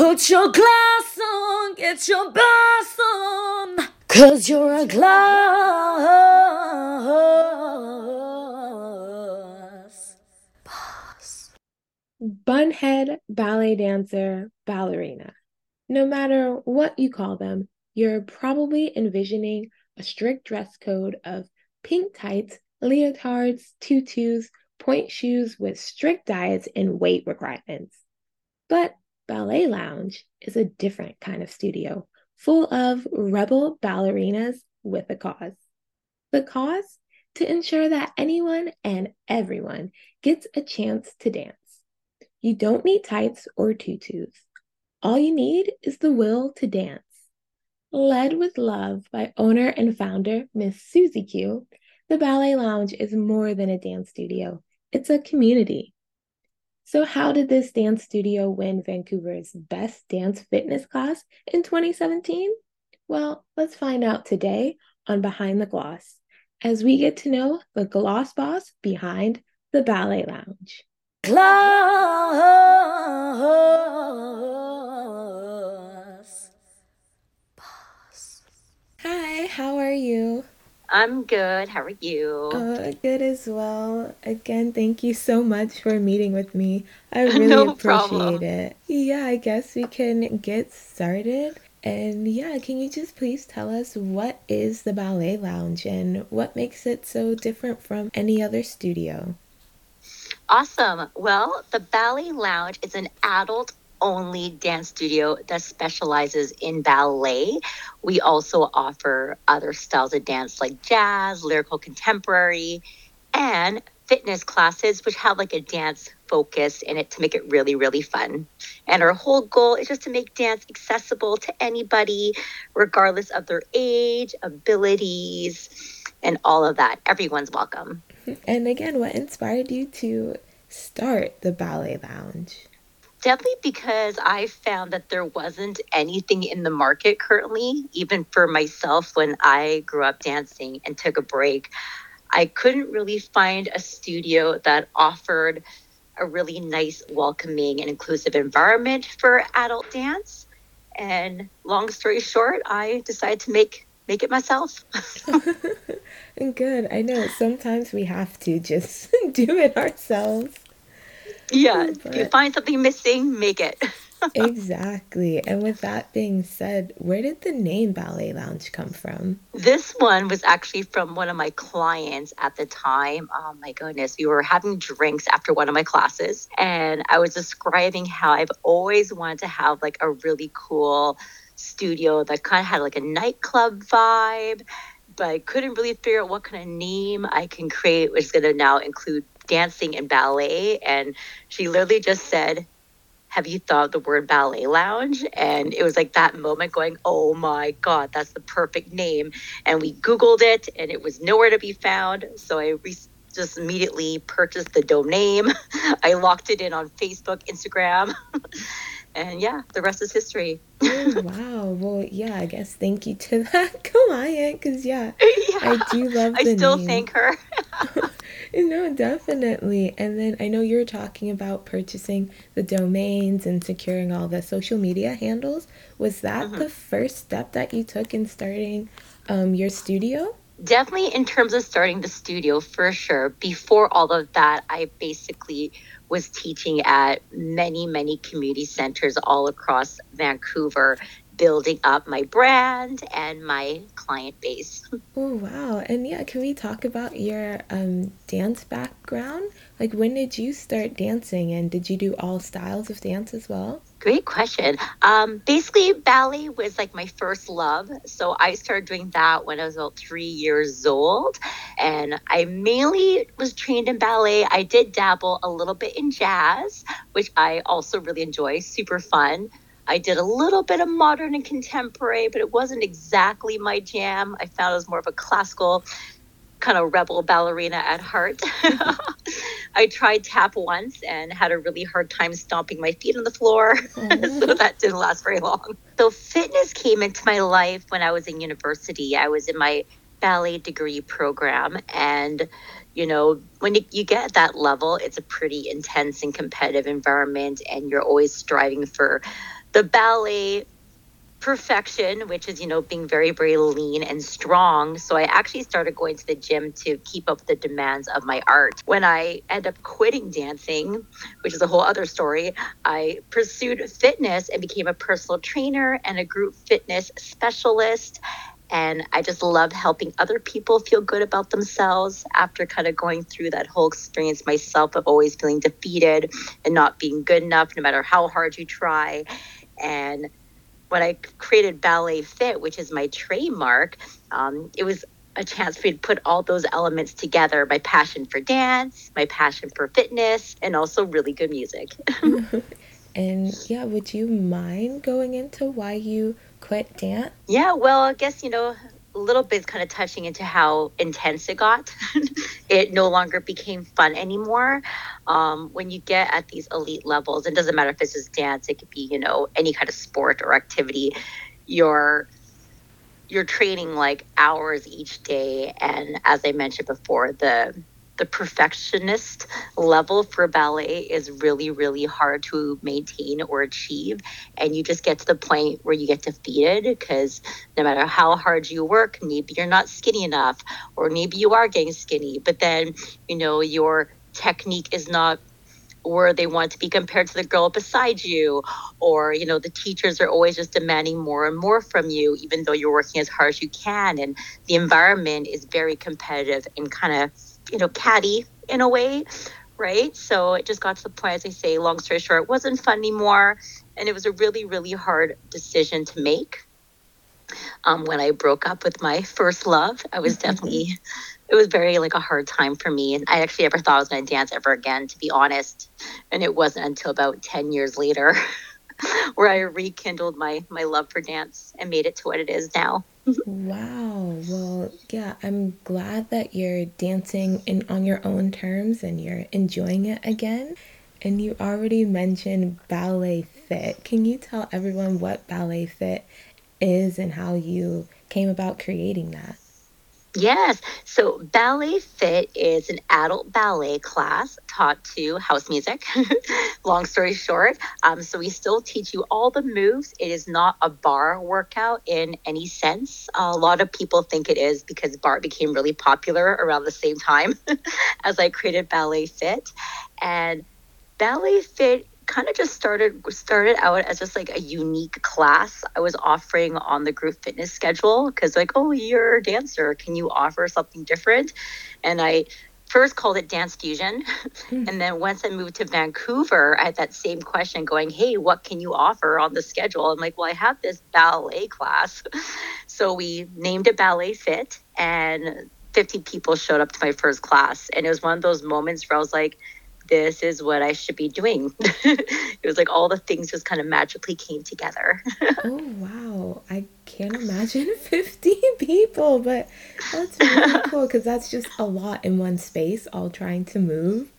Put your gloss on, get your boss on, cause you're a gloss. Boss. Bunhead, ballet dancer, ballerina. No matter what you call them, you're probably envisioning a strict dress code of pink tights, leotards, tutus, pointe shoes with strict diets and weight requirements. But Ballet Lounge is a different kind of studio, full of rebel ballerinas with a cause. The cause? To ensure that anyone and everyone gets a chance to dance. You don't need tights or tutus. All you need is the will to dance. Led with love by owner and founder Miss Suzy Q, the Ballet Lounge is more than a dance studio. It's a community. So, how did this dance studio win Vancouver's Best Dance Fitness class in 2017? Well, let's find out today on Behind the Gloss as we get to know the gloss boss behind the Ballet Lounge. Gloss. Boss. Hi, how are you? I'm good. How are you? Uh, good as well. Again, thank you so much for meeting with me. I really no appreciate problem. it. Yeah, I guess we can get started. And yeah, can you just please tell us what is the Ballet Lounge and what makes it so different from any other studio? Awesome. Well, the Ballet Lounge is an adult only dance studio that specializes in ballet. We also offer other styles of dance like jazz, lyrical contemporary, and fitness classes, which have like a dance focus in it to make it really, really fun. And our whole goal is just to make dance accessible to anybody, regardless of their age, abilities, and all of that. Everyone's welcome. And again, what inspired you to start the Ballet Lounge? Definitely because I found that there wasn't anything in the market currently, even for myself when I grew up dancing and took a break. I couldn't really find a studio that offered a really nice, welcoming, and inclusive environment for adult dance. And long story short, I decided to make make it myself. Good. I know sometimes we have to just do it ourselves. Yeah, if you find something missing, make it. exactly. And with that being said, where did the name Ballet Lounge come from? This one was actually from one of my clients at the time. Oh my goodness. We were having drinks after one of my classes, and I was describing how I've always wanted to have like a really cool studio that kind of had like a nightclub vibe, but I couldn't really figure out what kind of name I can create, which is going to now include dancing and ballet. And she literally just said, have you thought of the word ballet lounge? And it was like that moment going, oh my God, that's the perfect name. And we Googled it and it was nowhere to be found. So I re- just immediately purchased the domain. I locked it in on Facebook, Instagram. and yeah, the rest is history. Oh, wow. Well, yeah, I guess thank you to that client because, yeah, I do love I still name. thank her. No, definitely. And then I know you're talking about purchasing the domains and securing all the social media handles. Was that Mhm. the first step that you took in starting um, your studio? Definitely in terms of starting the studio, for sure. Before all of that, I basically was teaching at many, many community centers all across Vancouver, building up my brand and my client base. Oh, wow. And yeah, can we talk about your um, dance background? Like, when did you start dancing and did you do all styles of dance as well? Great question. Um, basically, ballet was like my first love. So I started doing that when I was about three years old. And I mainly was trained in ballet. I did dabble a little bit in jazz, which I also really enjoy, super fun. I did a little bit of modern and contemporary, but it wasn't exactly my jam. I found it was more of a classical kind of rebel ballerina at heart. I tried tap once and had a really hard time stomping my feet on the floor. so Oh, that didn't last very long. So fitness came into my life when I was in university. I was in my ballet degree program and you know when you, you get at that level it's a pretty intense and competitive environment and you're always striving for the ballet perfection, which is, you know, being very, very lean and strong. So I actually started going to the gym to keep up the demands of my art. When I end up quitting dancing, which is a whole other story, I pursued fitness and became a personal trainer and a group fitness specialist. And I just love helping other people feel good about themselves after kind of going through that whole experience myself of always feeling defeated and not being good enough, no matter how hard you try. And when I created Ballet Fit, which is my trademark, um, it was a chance for me to put all those elements together my passion for dance, my passion for fitness, and also really good music. and yeah, would you mind going into why you quit dance? Yeah, well, I guess, you know, little bit kind of touching into how intense it got. it no longer became fun anymore. Um, when you get at these elite levels, it doesn't matter if it's just dance, it could be, you know, any kind of sport or activity, you're you're training like hours each day. And as I mentioned before, the the perfectionist level for ballet is really, really hard to maintain or achieve. And you just get to the point where you get defeated because no matter how hard you work, maybe you're not skinny enough, or maybe you are getting skinny, but then, you know, your technique is not where they want to be compared to the girl beside you or you know the teachers are always just demanding more and more from you even though you're working as hard as you can and the environment is very competitive and kind of you know, catty in a way, right? So it just got to the point, as I say, long story short, it wasn't fun anymore. And it was a really, really hard decision to make. Um, when I broke up with my first love, I was mm-hmm. definitely, it was very like a hard time for me. And I actually ever thought I was going to dance ever again, to be honest. And it wasn't until about 10 years later where I rekindled my, my love for dance and made it to what it is now. Wow. Well, yeah, I'm glad that you're dancing in on your own terms and you're enjoying it again. And you already mentioned Ballet Fit. Can you tell everyone what Ballet Fit is and how you came about creating that? Yes. So Ballet Fit is an adult ballet class taught to house music. Long story short, um, so we still teach you all the moves. It is not a barre workout in any sense. a lot of people think it is because barre became really popular around the same time as I created Ballet Fit. And Ballet Fit kind of just started started out as just like a unique class I was offering on the group fitness schedule because like oh you're a dancer. Can you offer something different? And I first called it dance fusion. Mm. and then once I moved to Vancouver I had that same question going hey what can you offer on the schedule? I'm like well I have this ballet class. So we named it ballet fit and 50 people showed up to my first class. And it was one of those moments where I was like this is what I should be doing. it was like all the things just kind of magically came together. oh, wow. I can't imagine 50 people, but that's really cool because that's just a lot in one space, all trying to move.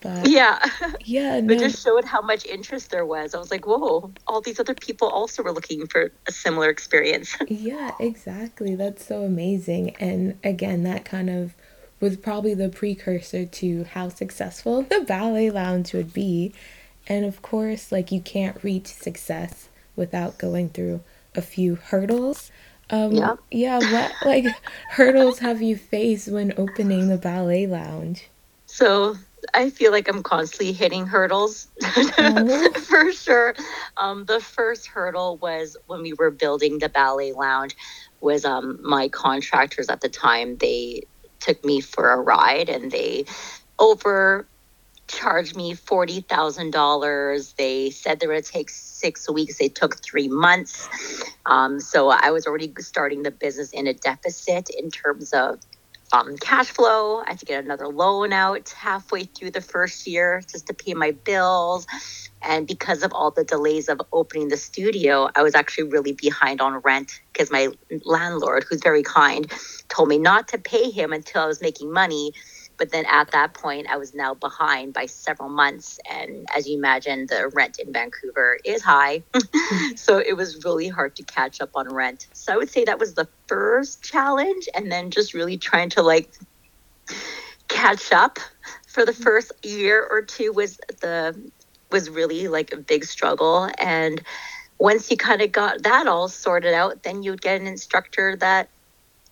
But yeah, yeah, no. it just showed how much interest there was. I was like, whoa, all these other people also were looking for a similar experience. yeah, exactly. That's so amazing. And again, that kind of was probably the precursor to how successful the ballet lounge would be. And of course, like you can't reach success without going through a few hurdles. Um, yeah. yeah, what like hurdles have you faced when opening the ballet lounge? So I feel like I'm constantly hitting hurdles oh. for sure. Um, the first hurdle was when we were building the ballet lounge. Was um, my contractors at the time? They took me for a ride and they overcharged me $40,000. They said they were going to take six weeks. They took three months. Um, so I was already starting the business in a deficit in terms of um, cash flow. I had to get another loan out halfway through the first year just to pay my bills. And because of all the delays of opening the studio, I was actually really behind on rent because my landlord, who's very kind, told me not to pay him until I was making money. But then at that point, I was now behind by several months. And as you imagine, the rent in Vancouver is high. so it was really hard to catch up on rent. So I would say that was the first challenge. And then just really trying to like catch up for the first year or two was the was really like a big struggle and once you kind of got that all sorted out, then you'd get an instructor that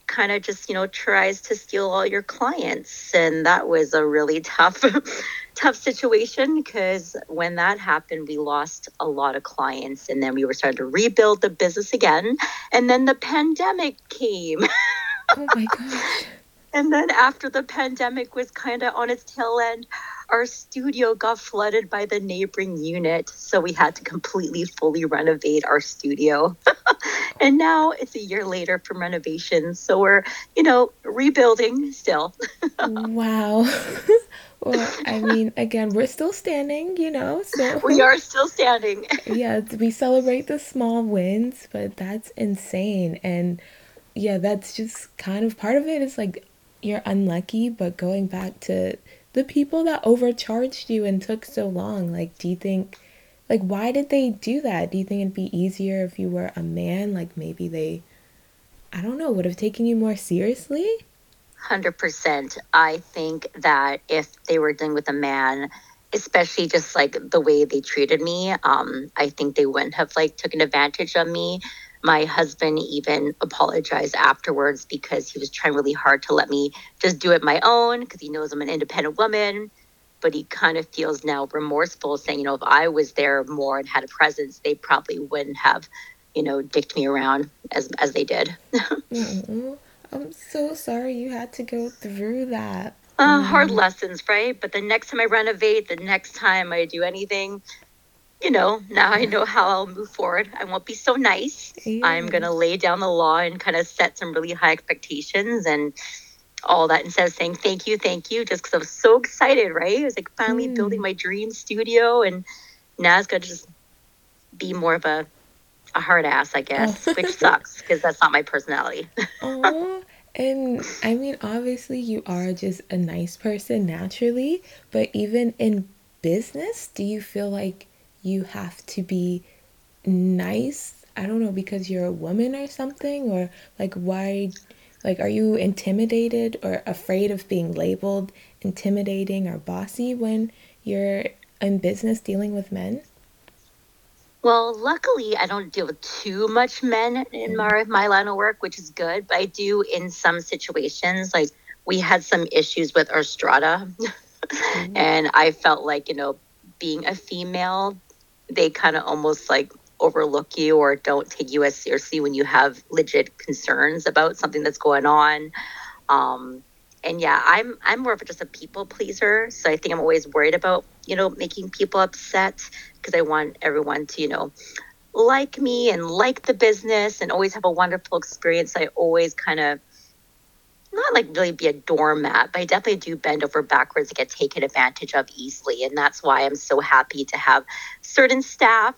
kind of just, you know, tries to steal all your clients. And that was a really tough, tough situation because when that happened, we lost a lot of clients and then we were starting to rebuild the business again. And then the pandemic came. Oh my gosh. and then after the pandemic was kind of on its tail end, our studio got flooded by the neighboring unit. So we had to completely, fully renovate our studio. and now it's a year later from renovation. So we're, you know, rebuilding still. wow. well, I mean, again, we're still standing, you know, so we are still standing. yeah, we celebrate the small wins, but that's insane. And yeah, that's just kind of part of it. It's like you're unlucky, but going back to the people that overcharged you and took so long, like, do you think, like, why did they do that? Do you think it'd be easier if you were a man? Like, maybe they, I don't know, would have taken you more seriously? 100%. I think that if they were dealing with a man, especially just like the way they treated me, um, I think they wouldn't have like taken advantage of me my husband even apologized afterwards because he was trying really hard to let me just do it my own because he knows I'm an independent woman. But he kind of feels now remorseful, saying, you know, if I was there more and had a presence, they probably wouldn't have, you know, dicked me around as as they did. I'm so sorry you had to go through that. Uh, hard lessons, right? But the next time I renovate, the next time I do anything, you know, now I know how I'll move forward. I won't be so nice. Yeah. I'm going to lay down the law and kind of set some really high expectations and all that instead of saying thank you, thank you, just because I was so excited, right? I was like finally mm. building my dream studio, and now it's going to just be more of a, a hard ass, I guess, oh. which sucks because that's not my personality. oh, and I mean, obviously, you are just a nice person naturally, but even in business, do you feel like you have to be nice i don't know because you're a woman or something or like why like are you intimidated or afraid of being labeled intimidating or bossy when you're in business dealing with men well, luckily, I don't deal with too much men in my, my line of work, which is good. But I do in some situations. Like we had some issues with our strata, mm-hmm. and I felt like you know, being a female, they kind of almost like overlook you or don't take you as seriously when you have legit concerns about something that's going on. Um, and yeah, I'm I'm more of just a people pleaser, so I think I'm always worried about you know making people upset because I want everyone to you know like me and like the business and always have a wonderful experience. I always kind of not like really be a doormat, but I definitely do bend over backwards and get taken advantage of easily. And that's why I'm so happy to have certain staff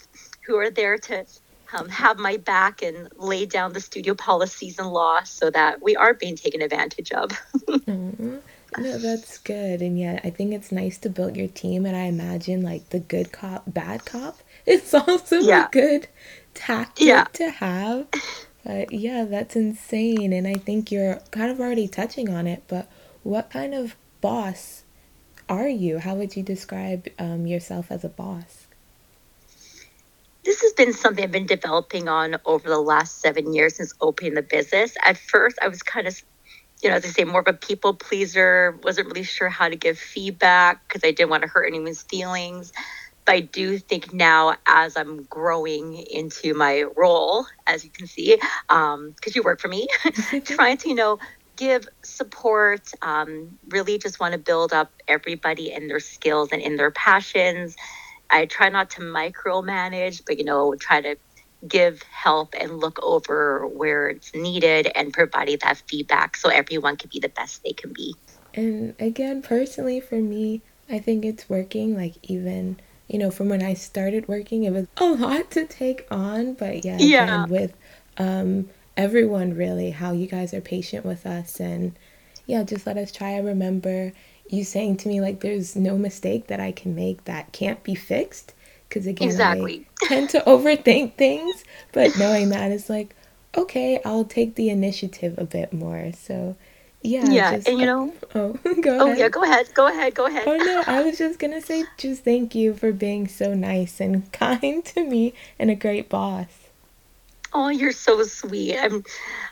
who are there to um, have my back and lay down the studio policies and laws so that we are being taken advantage of. mm-hmm. No, that's good. And yeah, I think it's nice to build your team. And I imagine like the good cop, bad cop, it's also yeah. a good tactic yeah. to have but yeah, that's insane. And I think you're kind of already touching on it, but what kind of boss are you? How would you describe um, yourself as a boss? This has been something I've been developing on over the last seven years since opening the business. At first, I was kind of, you know, as I say, more of a people pleaser, wasn't really sure how to give feedback because I didn't want to hurt anyone's feelings. I do think now, as I'm growing into my role, as you can see, because um, you work for me, trying to, you know, give support, um, really just want to build up everybody in their skills and in their passions. I try not to micromanage, but, you know, try to give help and look over where it's needed and providing that feedback so everyone can be the best they can be. And again, personally, for me, I think it's working. Like, even you know, from when I started working, it was a lot to take on. But yeah, yeah. with um, everyone, really, how you guys are patient with us and yeah, just let us try. I remember you saying to me, like, there's no mistake that I can make that can't be fixed. Because again, exactly. I tend to overthink things, but knowing that is like, okay, I'll take the initiative a bit more. So Yeah. Yeah, just- and you know, Oh, go oh ahead. yeah, go ahead, go ahead, go ahead. Oh no, I was just gonna say just thank you for being so nice and kind to me and a great boss. Oh, you're so sweet. I'm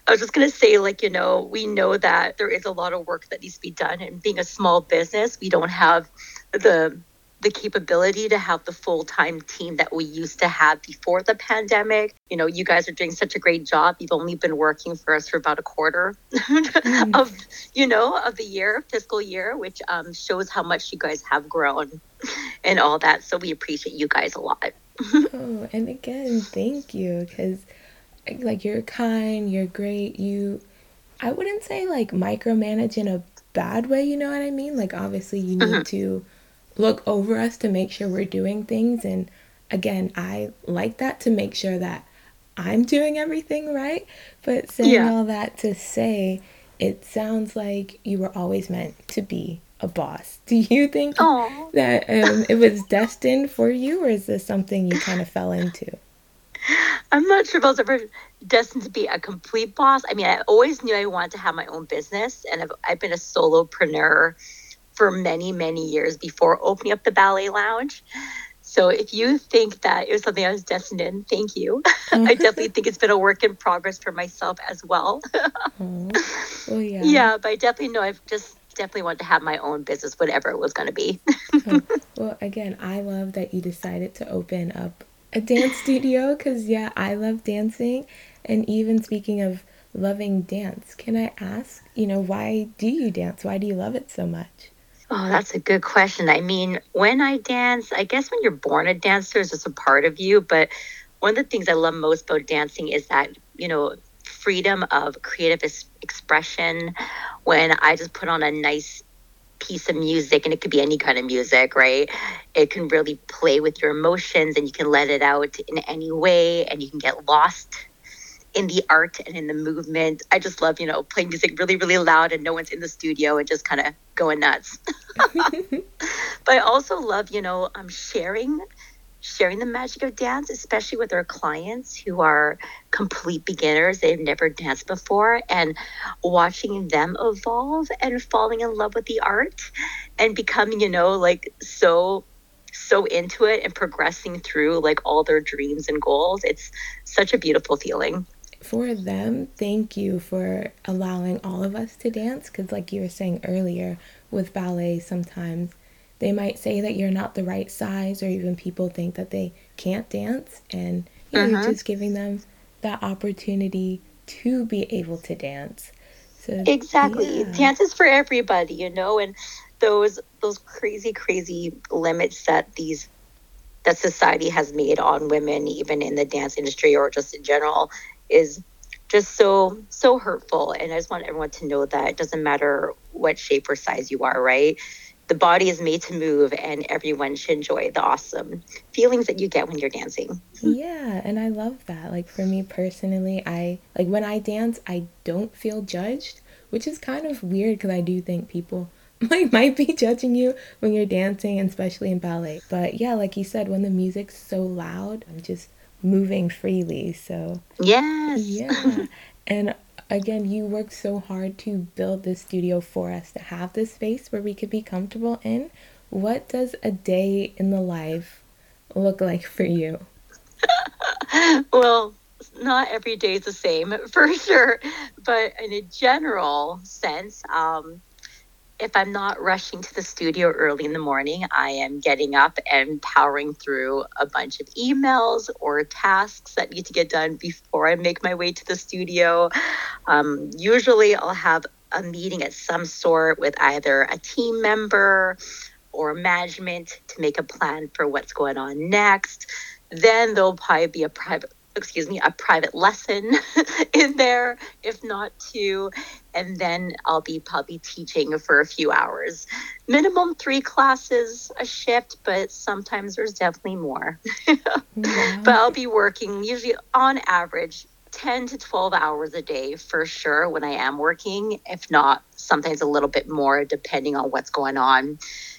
I was just gonna say, like, you know, we know that there is a lot of work that needs to be done. And being a small business, we don't have the the capability to have the full-time team that we used to have before the pandemic. You know, you guys are doing such a great job. You've only been working for us for about a quarter of, you know, of the year, fiscal year, which um, shows how much you guys have grown and all that. So we appreciate you guys a lot. Oh, and again, thank you because like you're kind, you're great. You I wouldn't say like micromanage in a bad way, you know what I mean? Like obviously you need to look over us to make sure we're doing things and again, I like that to make sure that I'm doing everything right. But saying Yeah. all that to say it sounds like you were always meant to be a boss. Do you think Oh. that um, it was destined for you, or is this something you kind of fell into? I'm not sure if I was ever destined to be a complete boss. I mean, I always knew I wanted to have my own business, and I've, I've been a solopreneur for many, many years before opening up the ballet lounge. So if you think that it was something I was destined in, thank you. I mm-hmm. definitely think it's been a work in progress for myself as well. Mm-hmm. Oh, well, yeah. yeah, but I definitely know I've just definitely wanted to have my own business, whatever it was going to be. Well, again, I love that you decided to open up a dance studio because, yeah, I love dancing. And even speaking of loving dance, can I ask, you know, why do you dance? Why do you love it so much? Oh, that's a good question. I mean, when I dance, I guess when you're born a dancer, it's just a part of you. But one of the things I love most about dancing is that, you know, freedom of creative ex- expression. When I just put on a nice piece of music, and it could be any kind of music, right? It can really play with your emotions and you can let it out in any way and you can get lost in the art and in the movement. I just love, you know, playing music really, really loud and no one's in the studio and just kind of going nuts. but I also love, you know, um, sharing sharing the magic of dance, especially with our clients who are complete beginners. They've never danced before and watching them evolve and falling in love with the art and becoming, you know, like so so into it and progressing through like all their dreams and goals. It's such a beautiful feeling. For them, thank you for allowing all of us to dance because, like you were saying earlier, with ballet, sometimes they might say that you're not the right size, or even people think that they can't dance, and you know, you're Mhm. just giving them that opportunity to be able to dance. So Exactly. yeah. Dance is for everybody, you know, and those those crazy, crazy limits that these that society has made on women, even in the dance industry or just in general, is just so so hurtful. And I just want everyone to know that it doesn't matter what shape or size you are, right? The body is made to move, and everyone should enjoy the awesome feelings that you get when you're dancing. Yeah, and I love that. Like for me personally, I like when I dance, I don't feel judged, which is kind of weird because I do think people like might be judging you when you're dancing, especially in ballet. But yeah, like you said, when the music's so loud, I'm just moving freely. So Yes. yeah. and again, you worked so hard to build this studio for us to have this space where we could be comfortable in. What does a day in the life look like for you? well, not every day is the same for sure, but in a general sense, um, if I'm not rushing to the studio early in the morning, I am getting up and powering through a bunch of emails or tasks that need to get done before I make my way to the studio. Um, usually, I'll have a meeting at some sort with either a team member or management to make a plan for what's going on next. Then there'll probably be a private excuse me, a private lesson in there, if not two. And then I'll be probably teaching for a few hours. Minimum three classes a shift, but sometimes there's definitely more. Wow. But I'll be working usually on average 10 to 12 hours a day for sure when I am working. If not, sometimes a little bit more depending on what's going on.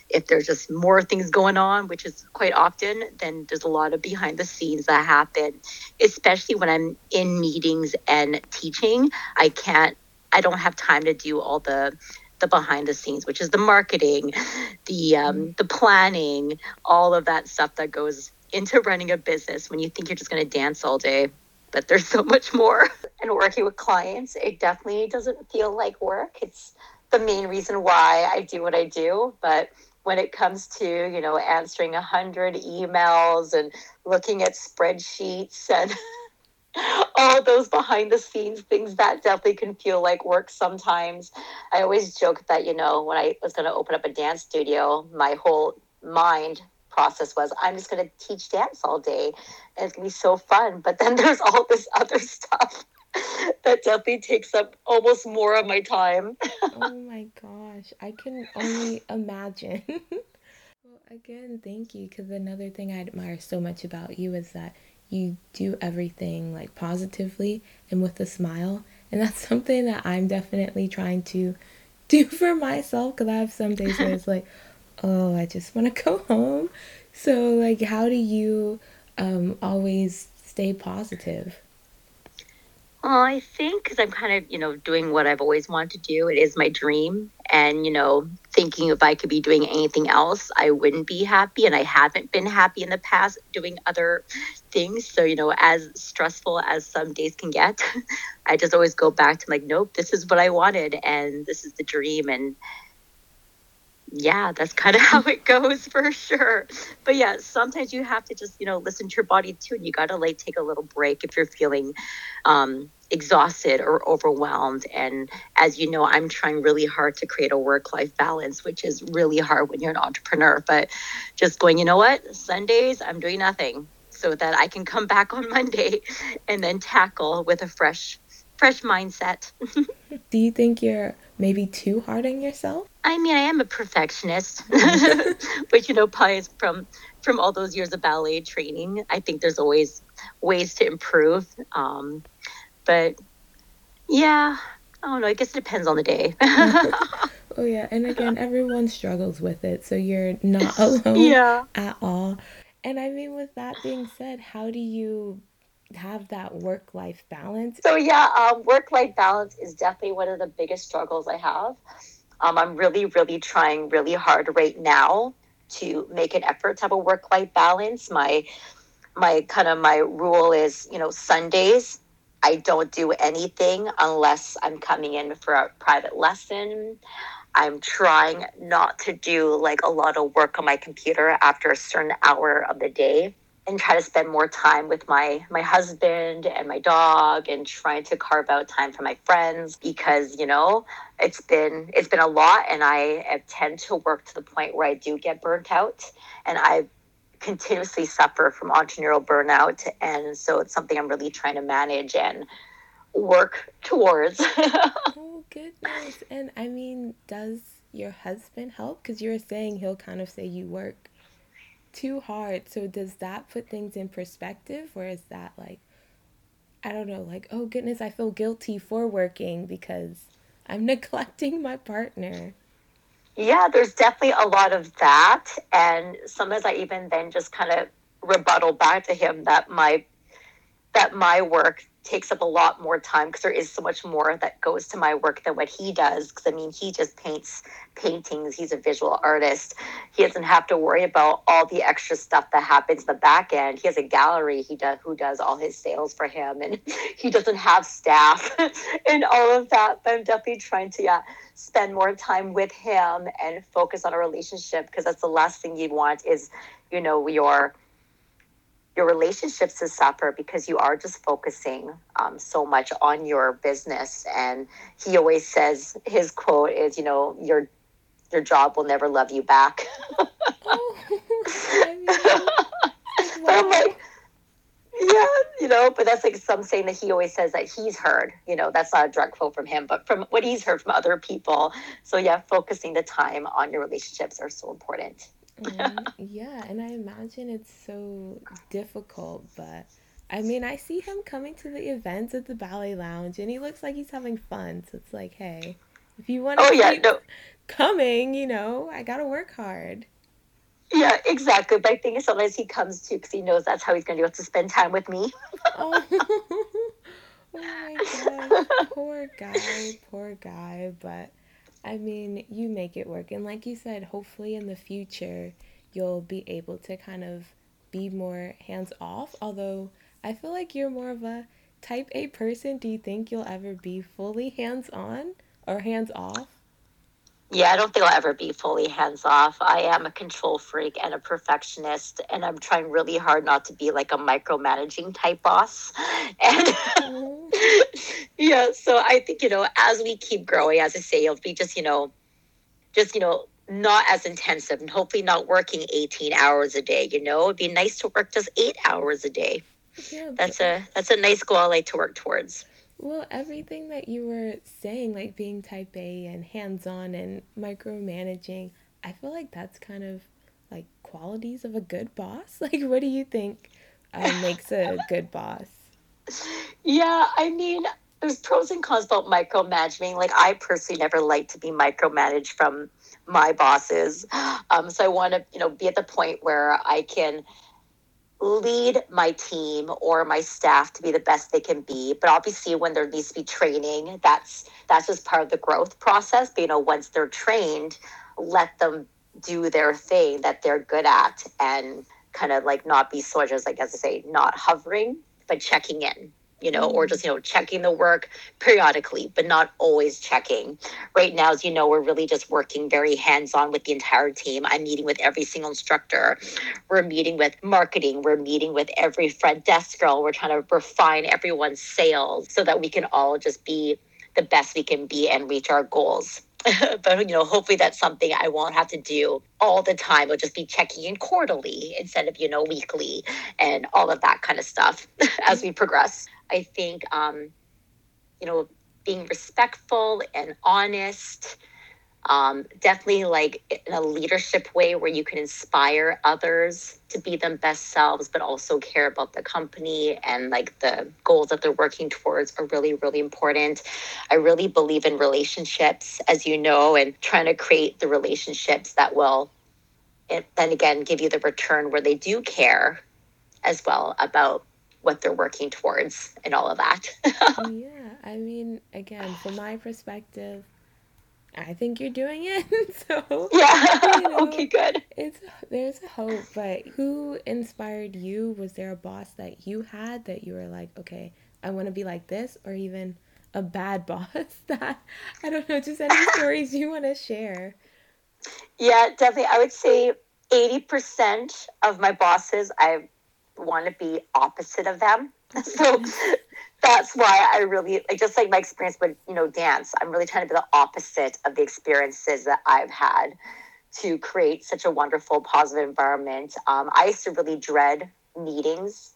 If there's just more things going on, which is quite often, then there's a lot of behind the scenes that happen, especially when I'm in meetings and teaching. I can't I don't have time to do all the the behind the scenes, which is the marketing, the um, mm-hmm. the planning, all of that stuff that goes into running a business when you think you're just going to dance all day. But there's so much more. and working with clients, it definitely doesn't feel like work. It's the main reason why I do what I do. But when it comes to you know answering a hundred emails and looking at spreadsheets and all those behind the scenes things that definitely can feel like work sometimes. I always joke that, you know, when I was going to open up a dance studio, my whole mind process was I'm just going to teach dance all day and it's going to be so fun. But then there's all this other stuff that definitely takes up almost more of my time. oh my gosh, I can only imagine. well, again, thank you because another thing I admire so much about you is that you do everything like positively and with a smile. And that's something that I'm definitely trying to do for myself because I have some days where it's like, oh, I just want to go home. So, like, how do you um, always stay positive? Well, I think because I'm kind of, you know, doing what I've always wanted to do. It is my dream. And, you know, thinking if I could be doing anything else, I wouldn't be happy. And I haven't been happy in the past doing other things. So, you know, as stressful as some days can get, I just always go back to like, nope, this is what I wanted. And this is the dream. And, yeah, that's kind of how it goes for sure. But yeah, sometimes you have to just, you know, listen to your body too. And you got to like take a little break if you're feeling um, exhausted or overwhelmed. And as you know, I'm trying really hard to create a work life balance, which is really hard when you're an entrepreneur. But just going, you know what, Sundays, I'm doing nothing so that I can come back on Monday and then tackle with a fresh, fresh mindset. Do you think you're maybe too hard on yourself? I mean, I am a perfectionist, but you know, probably from from all those years of ballet training, I think there's always ways to improve. Um, but yeah, I don't know. I guess it depends on the day. oh yeah, and again, everyone struggles with it, so you're not alone yeah. at all. And I mean, with that being said, how do you have that work life balance? So yeah, um, work life balance is definitely one of the biggest struggles I have. Um, I'm really, really trying really hard right now to make an effort to have a work life balance. My my kind of my rule is, you know, Sundays I don't do anything unless I'm coming in for a private lesson. I'm trying not to do like a lot of work on my computer after a certain hour of the day and try to spend more time with my my husband and my dog and trying to carve out time for my friends because you know it's been it's been a lot and I tend to work to the point where I do get burnt out and I continuously suffer from entrepreneurial burnout and so it's something I'm really trying to manage and work towards. oh goodness. And I mean, does your husband help cuz you were saying he'll kind of say you work too hard. So does that put things in perspective or is that like I don't know, like, oh goodness, I feel guilty for working because I'm neglecting my partner. Yeah, there's definitely a lot of that. And sometimes I even then just kind of rebuttal back to him that my that my work takes up a lot more time because there is so much more that goes to my work than what he does. Because I mean, he just paints paintings. He's a visual artist. He doesn't have to worry about all the extra stuff that happens in the back end. He has a gallery. He does who does all his sales for him, and he doesn't have staff and all of that. But I'm definitely trying to yeah spend more time with him and focus on a relationship because that's the last thing you want is you know your your relationships to suffer because you are just focusing um, so much on your business. And he always says his quote is, you know, your your job will never love you back. oh, I'm like, yeah, you know, but that's like some saying that he always says that he's heard. You know, that's not a direct quote from him, but from what he's heard from other people. So yeah, focusing the time on your relationships are so important. Mm, yeah, and I imagine it's so difficult, but I mean, I see him coming to the events at the ballet lounge, and he looks like he's having fun. So it's like, hey, if you want to oh, yeah, no. coming, you know, I gotta work hard. Yeah, exactly. But I think sometimes he comes too because he knows that's how he's gonna be able to spend time with me. oh. Oh my god, poor guy, poor guy. But I mean, you make it work. And like you said, hopefully in the future, you'll be able to kind of be more hands off. Although I feel like you're more of a type A person. Do you think you'll ever be fully hands on or hands off? Yeah, I don't think I'll ever be fully hands off. I am a control freak and a perfectionist, and I'm trying really hard not to be like a micromanaging type boss. And mm-hmm. yeah, so I think, you know, as we keep growing, as I say, it'll be just, you know, just, you know, not as intensive and hopefully not working 18 hours a day, you know, it'd be nice to work just eight hours a day. Yeah, that's a that's a nice goal I like to work towards. Well, everything that you were saying, like being type A and hands on and micromanaging, I feel like that's kind of like qualities of a good boss. Like, what do you think uh, makes a good boss? Yeah, I mean, there's pros and cons about micromanaging. Like, I personally never like to be micromanaged from my bosses. Um, so I want to, you know, be at the point where I can lead my team or my staff to be the best they can be but obviously when there needs to be training that's that's just part of the growth process. But you know once they're trained let them do their thing that they're good at and kind of like not be so just like as i say not hovering but checking in you know, or just, you know, checking the work periodically, but not always checking. Right now, as you know, we're really just working very hands on with the entire team. I'm meeting with every single instructor. We're meeting with marketing. We're meeting with every front desk girl. We're trying to refine everyone's sales so that we can all just be the best we can be and reach our goals. but you know, hopefully that's something I won't have to do all the time. I'll just be checking in quarterly instead of you know weekly and all of that kind of stuff as we progress. I think, um, you know, being respectful and honest, um, definitely like in a leadership way where you can inspire others to be them best selves, but also care about the company and like the goals that they're working towards are really, really important. I really believe in relationships, as you know, and trying to create the relationships that will then again give you the return where they do care as well about what they're working towards and all of that. yeah, I mean, again, from my perspective, I think you're doing it. so yeah, you know, okay, good. It's there's hope, but who inspired you? Was there a boss that you had that you were like, okay, I want to be like this, or even a bad boss that I don't know, just any stories you want to share? Yeah, definitely. I would say eighty percent of my bosses I've want to be opposite of them. so that's why I really like just like my experience with you know dance. I'm really trying to be the opposite of the experiences that I've had to create such a wonderful, positive environment. Um, I used to really dread meetings.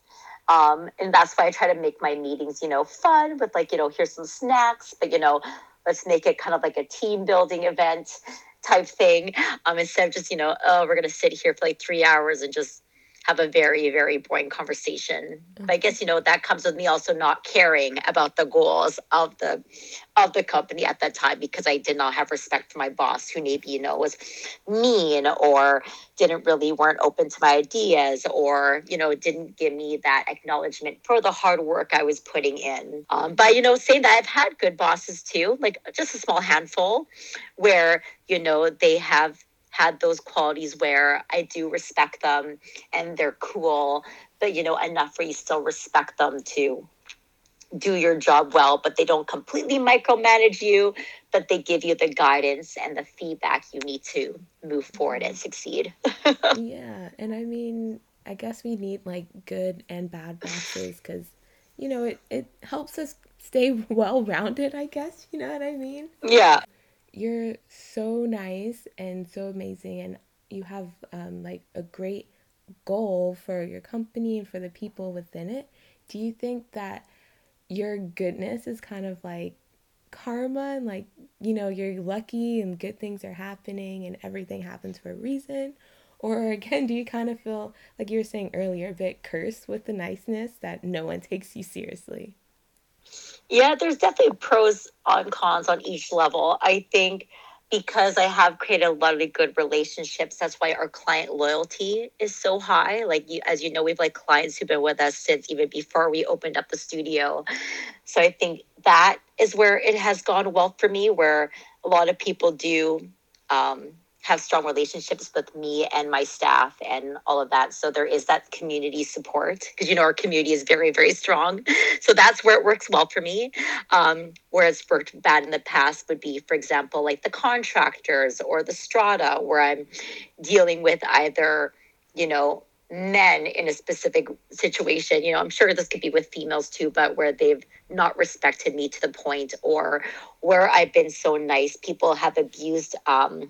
Um, and that's why I try to make my meetings, you know, fun with like, you know, here's some snacks, but you know, let's make it kind of like a team building event type thing. Um, instead of just, you know, oh, we're gonna sit here for like three hours and just have a very very boring conversation mm-hmm. i guess you know that comes with me also not caring about the goals of the of the company at that time because i did not have respect for my boss who maybe you know was mean or didn't really weren't open to my ideas or you know didn't give me that acknowledgement for the hard work i was putting in um, but you know saying that i've had good bosses too like just a small handful where you know they have had those qualities where I do respect them and they're cool, but you know, enough where you still respect them to do your job well, but they don't completely micromanage you, but they give you the guidance and the feedback you need to move forward and mm-hmm. succeed. yeah. And I mean, I guess we need like good and bad bosses because, you know, it, it helps us stay well rounded, I guess. You know what I mean? Yeah you're so nice and so amazing and you have um, like a great goal for your company and for the people within it. Do you think that your goodness is kind of like karma and like you know you're lucky and good things are happening and everything happens for a reason? Or again do you kind of feel like you were saying earlier a bit cursed with the niceness that no one takes you seriously yeah, there's definitely pros and cons on each level. I think because I have created a lot of good relationships, that's why our client loyalty is so high. Like you, as you know, we've like clients who've been with us since even before we opened up the studio. So I think that is where it has gone well for me, where a lot of people do um, have strong relationships with me and my staff and all of that. So there is that community support because you know our community is very very strong. So that's where it works well for me. Um, whereas worked bad in the past would be, for example, like the contractors or the strata, where I'm dealing with either you know men in a specific situation you know i'm sure this could be with females too but where they've not respected me to the point or where i've been so nice people have abused um,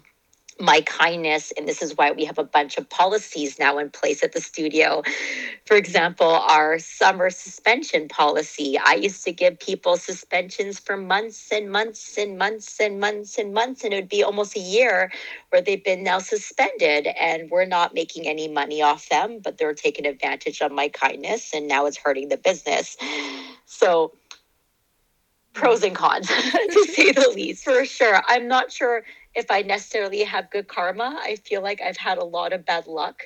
my kindness and this is why we have a bunch of policies now in place at the studio. For example our summer suspension policy. I used to give people suspensions for months and months and months and months and months and it would be almost a year where they've been now suspended and we're not making any money off them but they're taking advantage of my kindness and now it's hurting the business. So pros and cons to say the least for sure. I'm not sure if I necessarily have good karma. I feel like I've had a lot of bad luck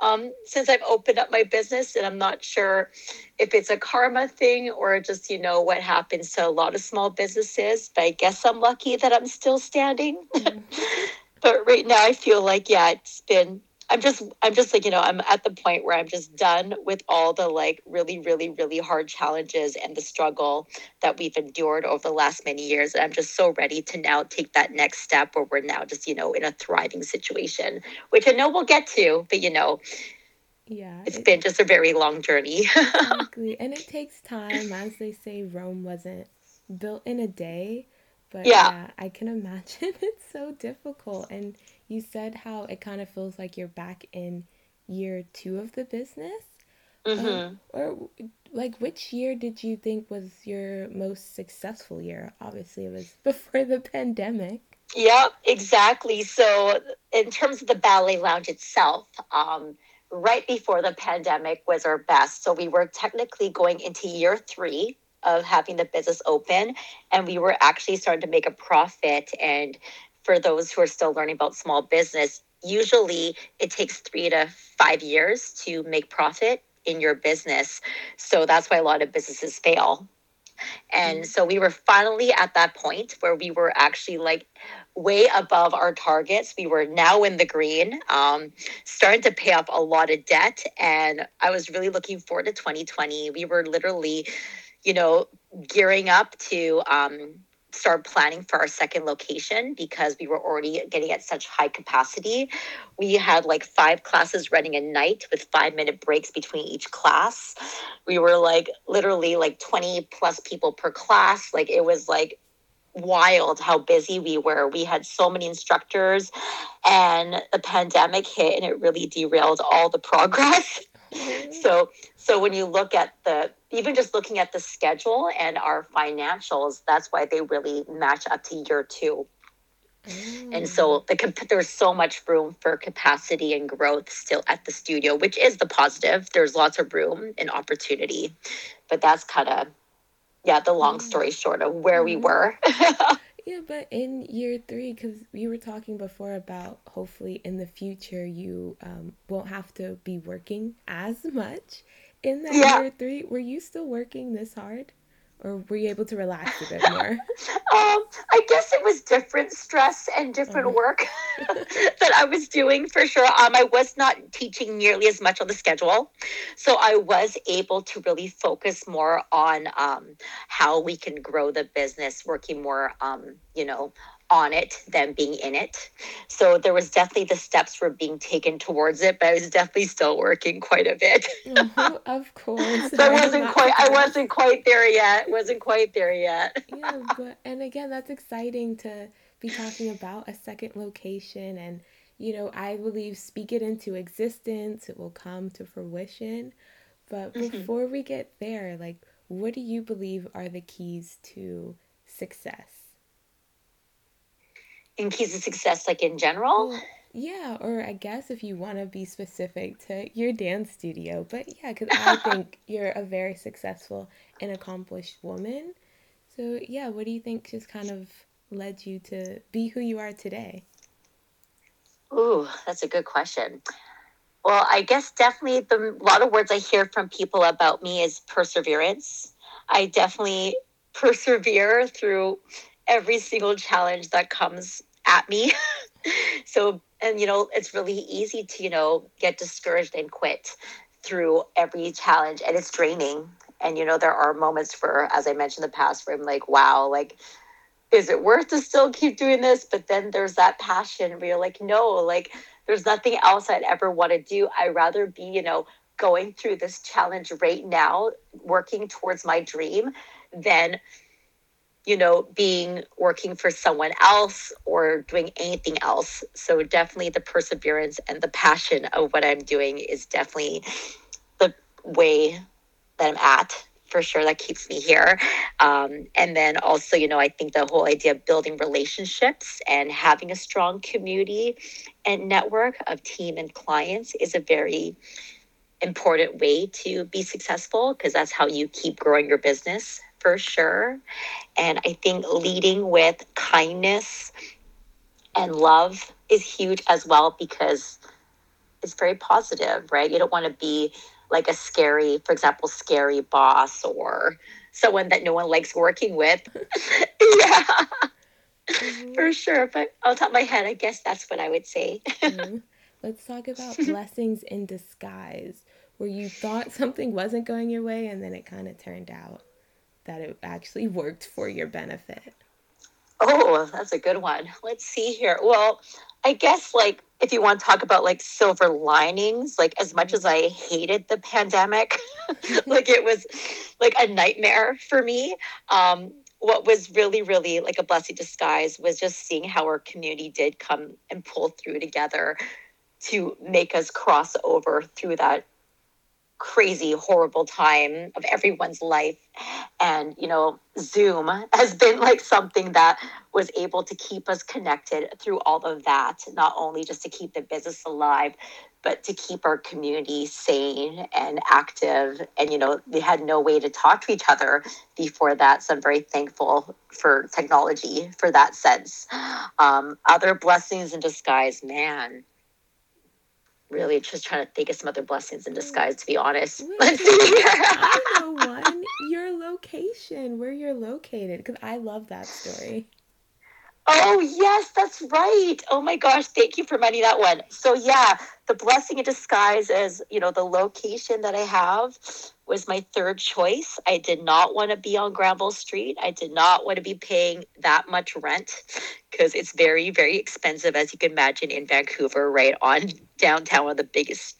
um, since I've opened up my business, and I'm not sure if it's a karma thing or just, you know, what happens to a lot of small businesses. But I guess I'm lucky that I'm still standing. Mm-hmm. but right now, I feel like, yeah, it's been I'm just I'm just like, you know, I'm at the point where I'm just done with all the like really, really, really hard challenges and the struggle that we've endured over the last many years. And I'm just so ready to now take that next step where we're now just, you know, in a thriving situation, which I know we'll get to, but you know, yeah it's it, been just a very long journey exactly and it takes time as they say rome wasn't built in a day but yeah, yeah i can imagine it's so difficult and you said how it kind of feels like you're back in year two of the business. Mm-hmm. Um, or like which year did you think was your most successful year? Obviously, it was before the pandemic. Yeah, exactly. So, in terms of the ballet lounge itself, um, right before the pandemic was our best. So, we were technically going into year three of having the business open, and we were actually starting to make a profit and for those who are still learning about small business, usually it takes three to five years to make profit in your business. So that's why a lot of businesses fail. And mm. so we were finally at that point where we were actually like way above our targets. We were now in the green, um, starting to pay off a lot of debt. And I was really looking forward to 2020. We were literally, you know, gearing up to um, start planning for our second location because we were already getting at such high capacity. We had like five classes running a night with five minute breaks between each class. We were like literally like 20 plus people per class. Like it was like wild how busy we were. We had so many instructors, and the pandemic hit and it really derailed all the progress. So so when you look at the even just looking at the schedule and our financials, that's why they really match up to year two. Mm. And so mm. the there's so much room for capacity and growth still at the studio, which is the positive. There's lots of room and opportunity, but that's kind of yeah the long mm. story short of where we were. yeah, but in year three, because you were talking before about hopefully in the future you um, won't have to be working as much in that yeah. year three, were you still working this hard? Or were you able to relax a bit more? um, I guess it was different stress and different uh-huh. work that I was doing for sure. Um, I was not teaching nearly as much on the schedule. So I was able to really focus more on um, how we can grow the business, working more, um, you know, on it than being in it. So there was definitely the steps were being taken towards it, but I was definitely still working quite a bit. mm-hmm, of course. so I wasn't quite I wasn't quite there yet. Wasn't quite there yet. yeah, but and again that's exciting to be talking about a second location and you know, I believe speak it into existence, it will come to fruition. But mm-hmm. before we get there, like what do you believe are the keys to success? In keys of success like in general yeah or i guess if you want to be specific to your dance studio but yeah because i think you're a very successful and accomplished woman so yeah what do you think just kind of led you to be who you are today? Ooh, that's a good question. Well, I guess definitely the a lot of words I hear from people about me is perseverance. I definitely persevere through every single challenge that comes at me. so, and you know, it's really easy to, you know, get discouraged and quit through every challenge and it's draining. And you know, there are moments for, as I mentioned in the past, where I'm like, wow, like is it worth to still keep doing this? But then there's that passion where you're like, no, like there's nothing else I'd ever want to do. I'd rather be, you know, going through this challenge right now, working towards my dream, than, you know, being working for someone else or doing anything else. So definitely the perseverance and the passion of what I'm doing is definitely the way that I'm at for sure that keeps me here. Um, and then also, you know, I think the whole idea of building relationships and having a strong community and network of team and clients is a very important way to be successful because that's how you keep growing your business for sure. And I think leading with kindness and love is huge as well because it's very positive, right? You don't want to be like a scary, for example, scary boss or someone that no one likes working with. yeah. Mm-hmm. For sure. But on top of my head, I guess that's what I would say. mm-hmm. Let's talk about blessings in disguise, where you thought something wasn't going your way and then it kind of turned out that it actually worked for your benefit. Oh, that's a good one. Let's see here. Well, I guess like if you want to talk about like silver linings, like as much as I hated the pandemic, like it was like a nightmare for me. Um, what was really, really like a blessing disguise was just seeing how our community did come and pull through together to make us cross over through that crazy, horrible time of everyone's life. And, you know, Zoom has been like something that was able to keep us connected through all of that, not only just to keep the business alive, but to keep our community sane and active. And, you know, we had no way to talk to each other before that. So I'm very thankful for technology for that sense. Um, other blessings in disguise, man really just trying to think of some other blessings in disguise, to be honest. Wait, Let's see I know one. Your location, where you're located, because I love that story. Oh, yes, that's right. Oh my gosh, thank you for reminding that one. So, yeah, the blessing in disguise is, you know, the location that I have was my third choice. I did not want to be on Granville Street. I did not want to be paying that much rent because it's very, very expensive, as you can imagine, in Vancouver, right on downtown, one of the biggest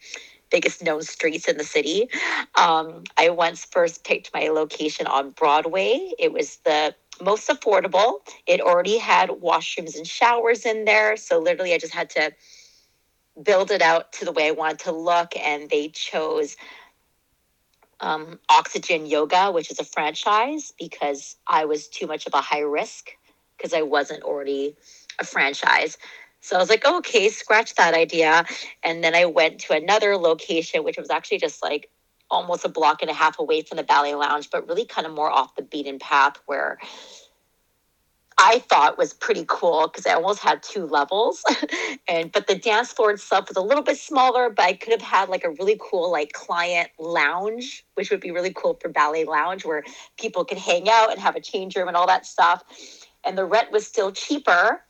biggest known streets in the city. Um, I once first picked my location on Broadway. It was the most affordable. It already had washrooms and showers in there. So literally, I just had to build it out to the way I wanted to look. And they chose um, Oxygen Yoga, which is a franchise, because I was too much of a high risk because I wasn't already a franchise. So I was like, okay, scratch that idea. And then I went to another location, which was actually just like almost a block and a half away from the ballet lounge, but really kind of more off the beaten path where I thought was pretty cool because I almost had two levels. and but the dance floor itself was a little bit smaller, but I could have had like a really cool like client lounge, which would be really cool for ballet lounge where people could hang out and have a change room and all that stuff. And the rent was still cheaper.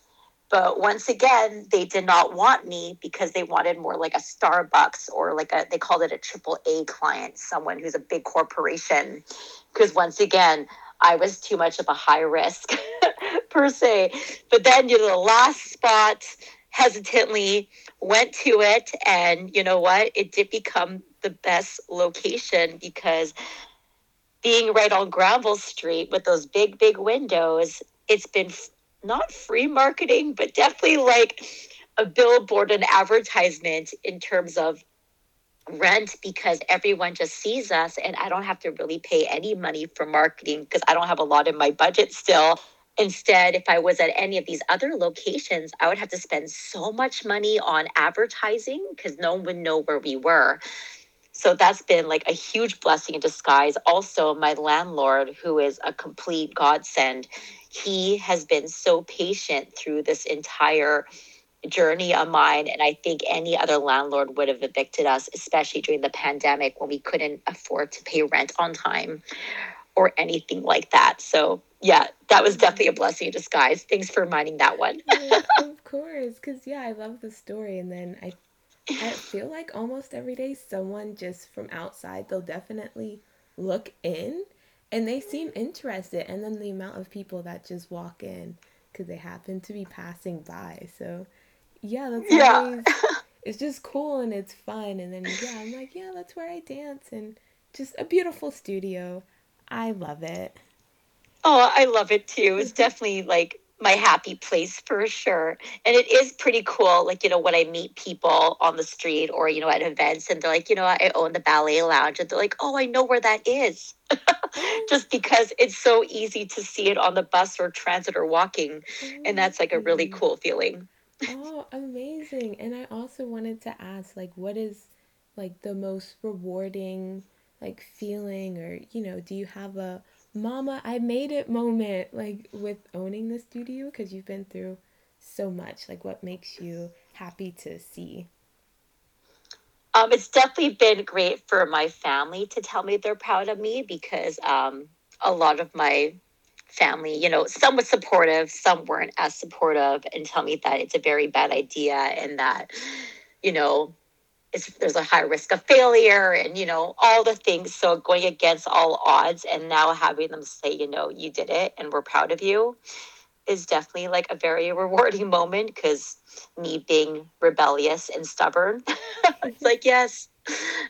But once again, they did not want me because they wanted more like a Starbucks or like a, they called it a triple A client, someone who's a big corporation. Because once again, I was too much of a high risk per se. But then, you know, the last spot hesitantly went to it. And you know what? It did become the best location because being right on Granville Street with those big, big windows, it's been not free marketing, but definitely like a billboard and advertisement in terms of rent because everyone just sees us and I don't have to really pay any money for marketing because I don't have a lot in my budget still. Instead, if I was at any of these other locations, I would have to spend so much money on advertising because no one would know where we were. So that's been like a huge blessing in disguise. Also, my landlord, who is a complete godsend, he has been so patient through this entire journey of mine. And I think any other landlord would have evicted us, especially during the pandemic when we couldn't afford to pay rent on time or anything like that. So, yeah, that was mm-hmm. definitely a blessing in disguise. Thanks for reminding that one. yeah, of course, because yeah, I love the story, and then I, I feel like almost every day someone just from outside they'll definitely look in, and they seem interested, and then the amount of people that just walk in because they happen to be passing by. So, yeah, that's Yeah. always it's just cool and it's fun, and then yeah, I'm like yeah, that's where I dance, and just a beautiful studio. I love it. Oh, I love it too. It's definitely like my happy place for sure. And it is pretty cool. Like, you know, when I meet people on the street or, you know, at events and they're like, you know, I own the ballet lounge. And they're like, oh, I know where that is. Just because it's so easy to see it on the bus or transit or walking. And that's like a really cool feeling. Oh, amazing. And I also wanted to ask, like, what is like the most rewarding like feeling or, you know, do you have a mama, I made it moment like with owning the studio because you've been through so much. Like what makes you happy to see? Um, it's definitely been great for my family to tell me they're proud of me because um, a lot of my family, you know, some was supportive, some weren't as supportive, and tell me that it's a very bad idea and that, you know, there's a high risk of failure and, you know, all the things. So going against all odds and now having them say, you know, you did it and we're proud of you is definitely like a very rewarding moment because me being rebellious and stubborn, it's like, yes,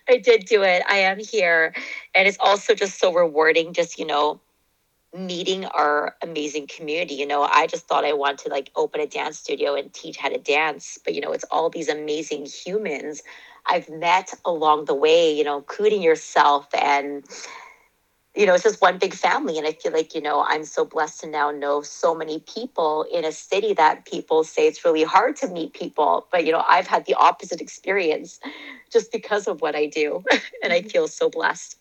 I did do it. I am here. And it's also just so rewarding, just, you know, meeting our amazing community. You know, I just thought I wanted to like open a dance studio and teach how to dance, but, you know, it's all these amazing humans I've met along the way, you know, including yourself and, you know, it's just one big family. And I feel like, you know, I'm so blessed to now know so many people in a city that people say it's really hard to meet people. But, you know, I've had the opposite experience just because of what I do. and I mm-hmm. feel so blessed.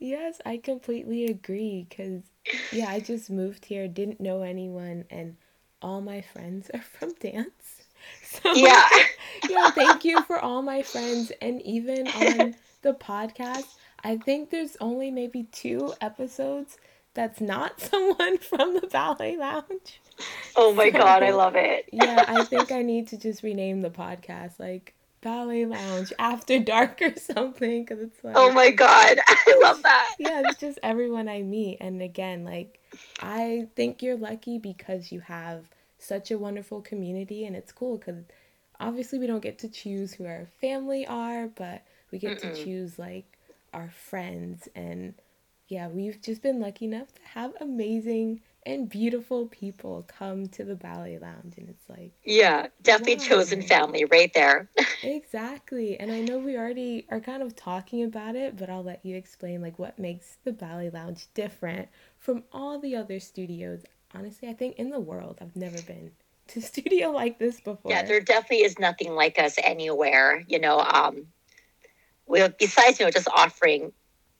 Yes, I completely agree because yeah, I just moved here, didn't know anyone, and all my friends are from dance. So Yeah. yeah, thank you for all my friends. And even on the podcast, I think there's only maybe two episodes that's not someone from the ballet lounge. Oh my God, I love it. yeah, I think I need to just rename the podcast like Ballet Lounge After Dark or something because it's like Oh my God, I love that. yeah, it's just everyone I meet. And again, like, I think you're lucky because you have such a wonderful community, and it's cool because obviously we don't get to choose who our family are, but we get to Mm-mm. choose like our friends. And yeah, we've just been lucky enough to have amazing and beautiful people come to the ballet lounge, and it's like, Yeah, definitely chosen family right there. Exactly. And I know we already are kind of talking about it, but I'll let you explain like what makes the Ballet Lounge different from all the other studios. Honestly, I think in the world, I've never been to studio like this before. Yeah, there definitely is nothing like us anywhere. You know, um, we besides you know just offering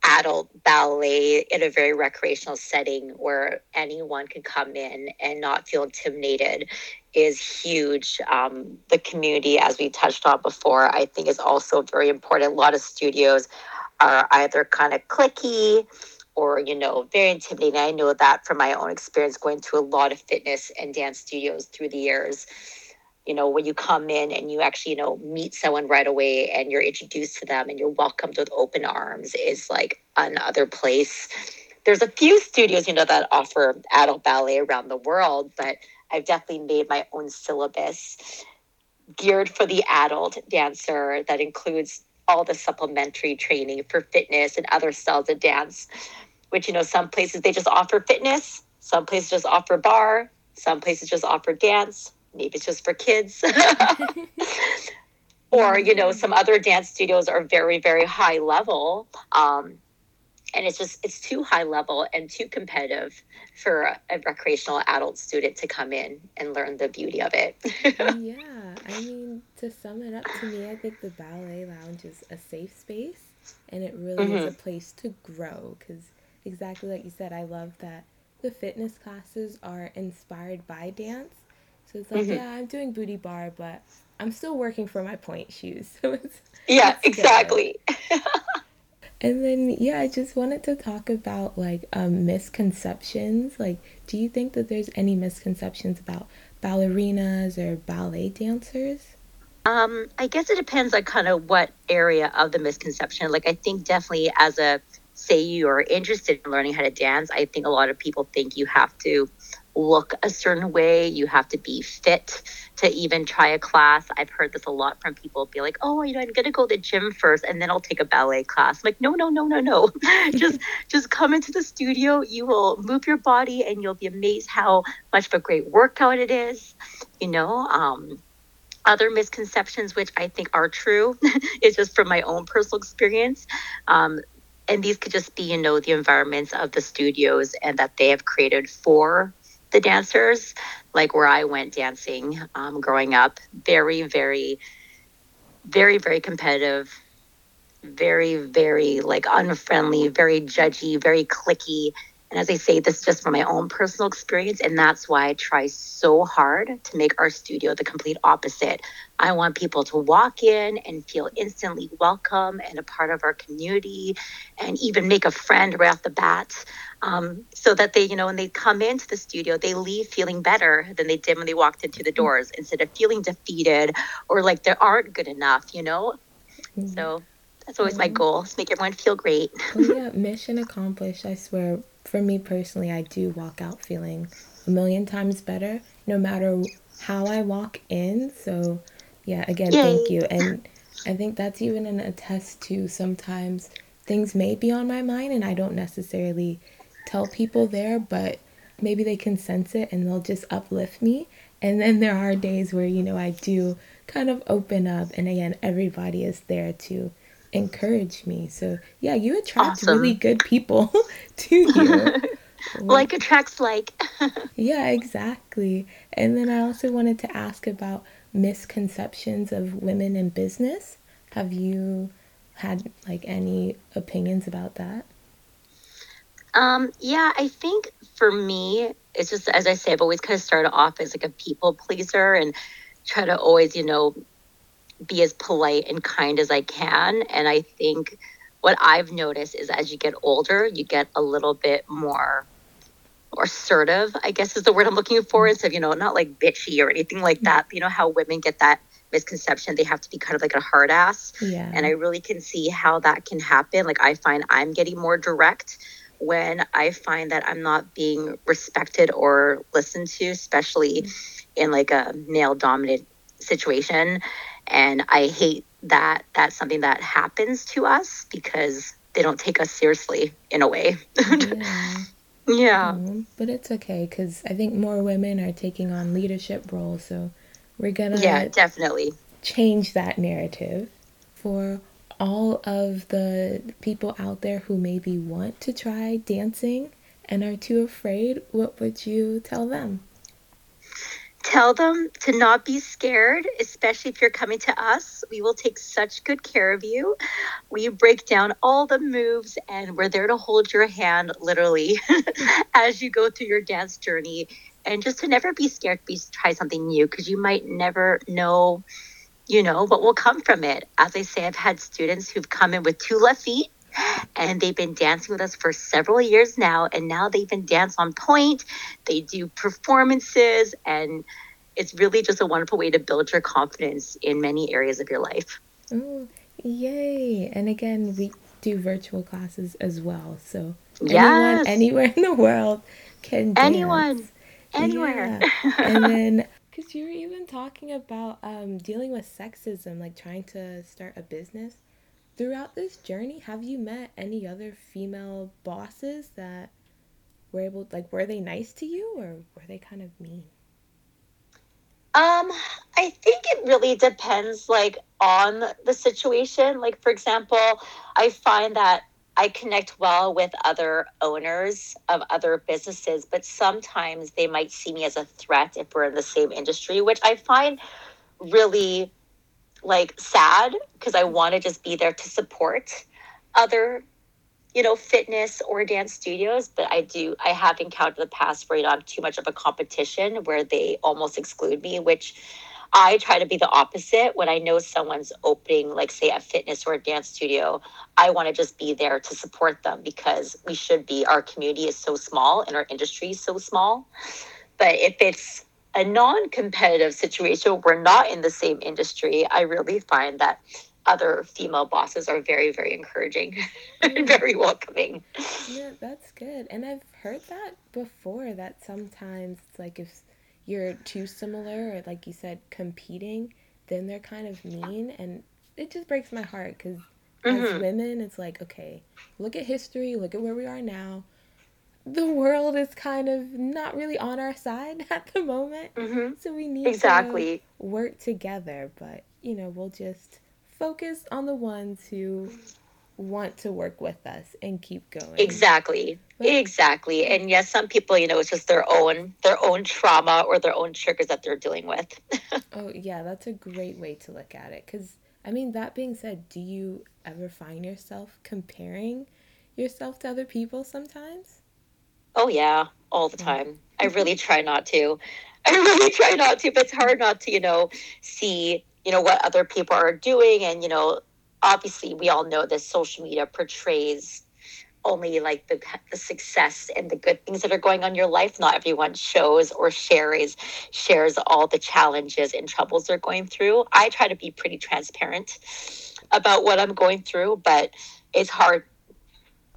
adult ballet in a very recreational setting where anyone can come in and not feel intimidated is huge. Um, the community, as we touched on before, I think is also very important. A lot of studios are either kind of clicky or you know very intimidating. I know that from my own experience going to a lot of fitness and dance studios through the years you know, when you come in and you actually, you know, meet someone right away and you're introduced to them and you're welcomed with open arms is like another place. There's a few studios, you know, that offer adult ballet around the world, but I've definitely made my own syllabus geared for the adult dancer that includes all the supplementary training for fitness and other styles of dance, which, you know, some places they just offer fitness, some places just offer barre, some places just offer dance, maybe it's just for kids. or, you know, some other dance studios are very, very high level. Um, and it's just it's too high level and too competitive for a, a recreational adult student to come in and learn the beauty of it. Yeah, I mean, to sum it up to me, I think the ballet lounge is a safe space and it really mm-hmm. is a place to grow because exactly like you said, I love that the fitness classes are inspired by dance. So it's like, mm-hmm. yeah, I'm doing booty barre, but I'm still working for my pointe shoes. So it's Yeah, it's exactly. and then yeah, I just wanted to talk about like um, misconceptions. Like, do you think that there's any misconceptions about ballerinas or ballet dancers? Um, I guess it depends on kind of what area of the misconception. Like, I think definitely as a say you are interested in learning how to dance, I think a lot of people think you have to look a certain way, you have to be fit to even try a class. I've heard this a lot from people be like, "Oh, you know, I'm going to go to the gym first and then I'll take a ballet class." I'm like, "No, no, no, no, no. just just come into the studio, you will move your body and you'll be amazed how much of a great workout it is." You know, um other misconceptions which i think are true is just from my own personal experience. Um, and these could just be you know the environments of the studios and that they have created for the dancers like where i went dancing um, growing up. Very very very very competitive. Very very like unfriendly very judgy very clicky and as I say, this is just from my own personal experience. And that's why I try so hard to make our studio the complete opposite. I want people to walk in and feel instantly welcome and a part of our community and even make a friend right off the bat. Um, so that they, you know, when they come into the studio, they leave feeling better than they did when they walked into the doors instead of feeling defeated or like they aren't good enough, you know? Mm-hmm. So that's always my goal, is make everyone feel great. oh, yeah, mission accomplished. I swear for me personally, I do walk out feeling a million times better no matter how I walk in. So, yeah, again, Yay. thank you. And I think that's even an attest to sometimes things may be on my mind and I don't necessarily tell people there, but maybe they can sense it and they'll just uplift me. And then there are days where, you know, I do kind of open up, and again, everybody is there to encourage me. So yeah, you attract awesome. really good people to you. like attracts like. yeah, exactly. And then I also wanted to ask about misconceptions of women in business. Have you had like any opinions about that? Um, yeah, I think for me, it's just as I say, I've always kind of started off as like a people pleaser and try to always, you know, be as polite and kind as I can. And I think what I've noticed is as you get older, you get a little bit more assertive, I guess is the word I'm looking for. Mm-hmm. Instead of, you know, not like bitchy or anything like that. Mm-hmm. You know how women get that misconception they have to be kind of like a hard ass. Yeah. And I really can see how that can happen. Like I find I'm getting more direct when I find that I'm not being respected or listened to, especially mm-hmm. in like a male dominated situation and I hate that that's something that happens to us because they don't take us seriously in a way. yeah. yeah. Um, but it's okay because I think more women are taking on leadership roles. So we're going to. Yeah, definitely. Change that narrative for all of the people out there who maybe want to try dancing and are too afraid. What would you tell them? Tell them to not be scared, especially if you're coming to us. We will take such good care of you. We break down all the moves and we're there to hold your hand literally as you go through your dance journey. And just to never be scared to try something new because you might never know, you know, what will come from it. As I say, I've had students who've come in with two left feet and they've been dancing with us for several years now and now they even dance on pointe they do performances and it's really just a wonderful way to build your confidence in many areas of your life oh yay and again we do virtual classes as well so yes. anyone anywhere in the world can dance. anyone anywhere yeah. and then because you were even talking about um, dealing with sexism like trying to start a business throughout this journey, have you met any other female bosses that were able like were they nice to you or were they kind of mean? Um, I think it really depends like on the situation. Like for example, I find that I connect well with other owners of other businesses, but sometimes they might see me as a threat if we're in the same industry, which I find really like sad because I want to just be there to support other you know fitness or dance studios but i do i have encountered the past where you know i'm too much of a competition where they almost exclude me which I try to be the opposite when I know someone's opening, like, say, a fitness or a dance studio. I want to just be there to support them because we should be. Our community is so small and our industry is so small. But if it's a non competitive situation, we're not in the same industry, I really find that other female bosses are very, very encouraging and mm. very welcoming. Yeah, that's good. And I've heard that before that sometimes it's like if you're too similar or like you said competing then they're kind of mean and it just breaks my heart because mm-hmm. as women it's like okay look at history look at where we are now the world is kind of not really on our side at the moment mm-hmm. so we need exactly to work together but you know we'll just focus on the ones who want to work with us and keep going. Exactly. Exactly. And yes, some people, you know, it's just their own their own trauma or their own triggers that they're dealing with. oh, yeah, that's a great way to look at it cuz I mean, that being said, do you ever find yourself comparing yourself to other people sometimes? Oh yeah, all the mm-hmm. time. I really try not to. I really try not to, but it's hard not to, you know, see, you know, what other people are doing and, you know, obviously we all know that social media portrays only like the, the success and the good things that are going on in your life not everyone shows or shares shares all the challenges and troubles they're going through i try to be pretty transparent about what i'm going through but it's hard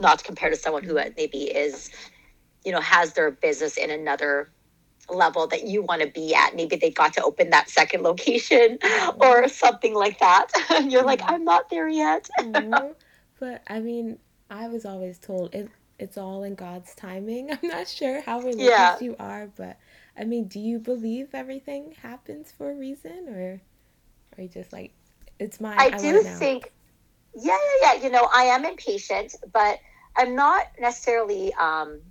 not to compare to someone who uh, maybe is you know has their business in another level that you want to be at. Maybe they got to open that second location mm-hmm. or something like that. You're mm-hmm. like, I'm not there yet. mm-hmm. But I mean, I was always told it, it's all in God's timing. I'm not sure how religious yeah. you are, but I mean, do you believe everything happens for a reason or are you just like, it's my. I, I do think, yeah, yeah, yeah. You know, I am impatient, but I'm not necessarily. um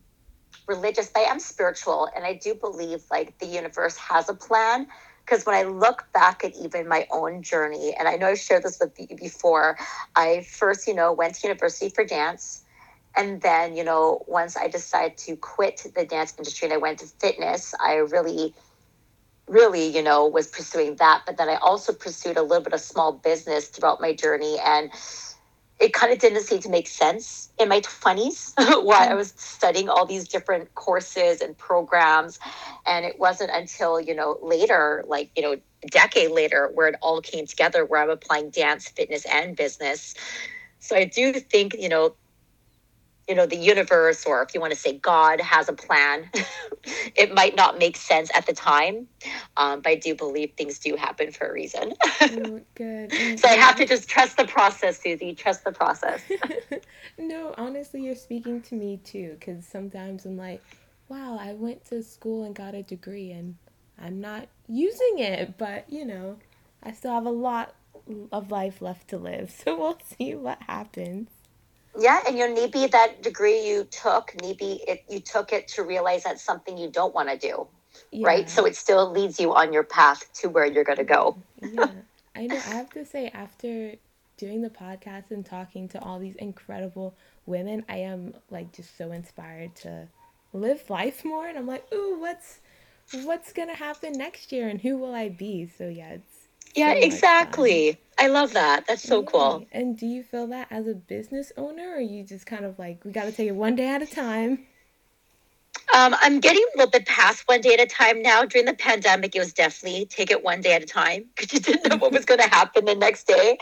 religious, but I am spiritual. And I do believe like the universe has a plan. Because when I look back at even my own journey, and I know I've shared this with you before, I first, you know, went to university for dance. And then, you know, once I decided to quit the dance industry and I went to fitness, I really, really, you know, was pursuing that. But then I also pursued a little bit of small business throughout my journey. And it kind of didn't seem to make sense in my 20s while I mm. was studying all these different courses and programs. And it wasn't until, you know, later, like, you know, a decade later, where it all came together, where I'm applying dance, fitness, and business. So I do think, you know, you know the universe or if you want to say god has a plan it might not make sense at the time um, but i do believe things do happen for a reason. Oh, good. So i have to just trust the process Suzy trust the process. No honestly you're speaking to me too because sometimes i'm like wow i went to school and got a degree and i'm not using it but you know i still have a lot of life left to live so we'll see what happens yeah, and you know, maybe that degree you took, maybe it, you took it to realize that's something you don't want to do, yeah. right? So it still leads you on your path to where you're going to go. yeah, I know. I have to say, after doing the podcast and talking to all these incredible women, I am like just so inspired to live life more. And I'm like, ooh, what's what's gonna happen next year, and who will I be? So yeah, it's yeah, so exactly. I love that. That's so cool. And do you feel that as a business owner, or you just kind of like, we got to take it one day at a time? Um, I'm getting a little bit past one day at a time now. During the pandemic, it was definitely take it one day at a time because you didn't know what was going to happen the next day.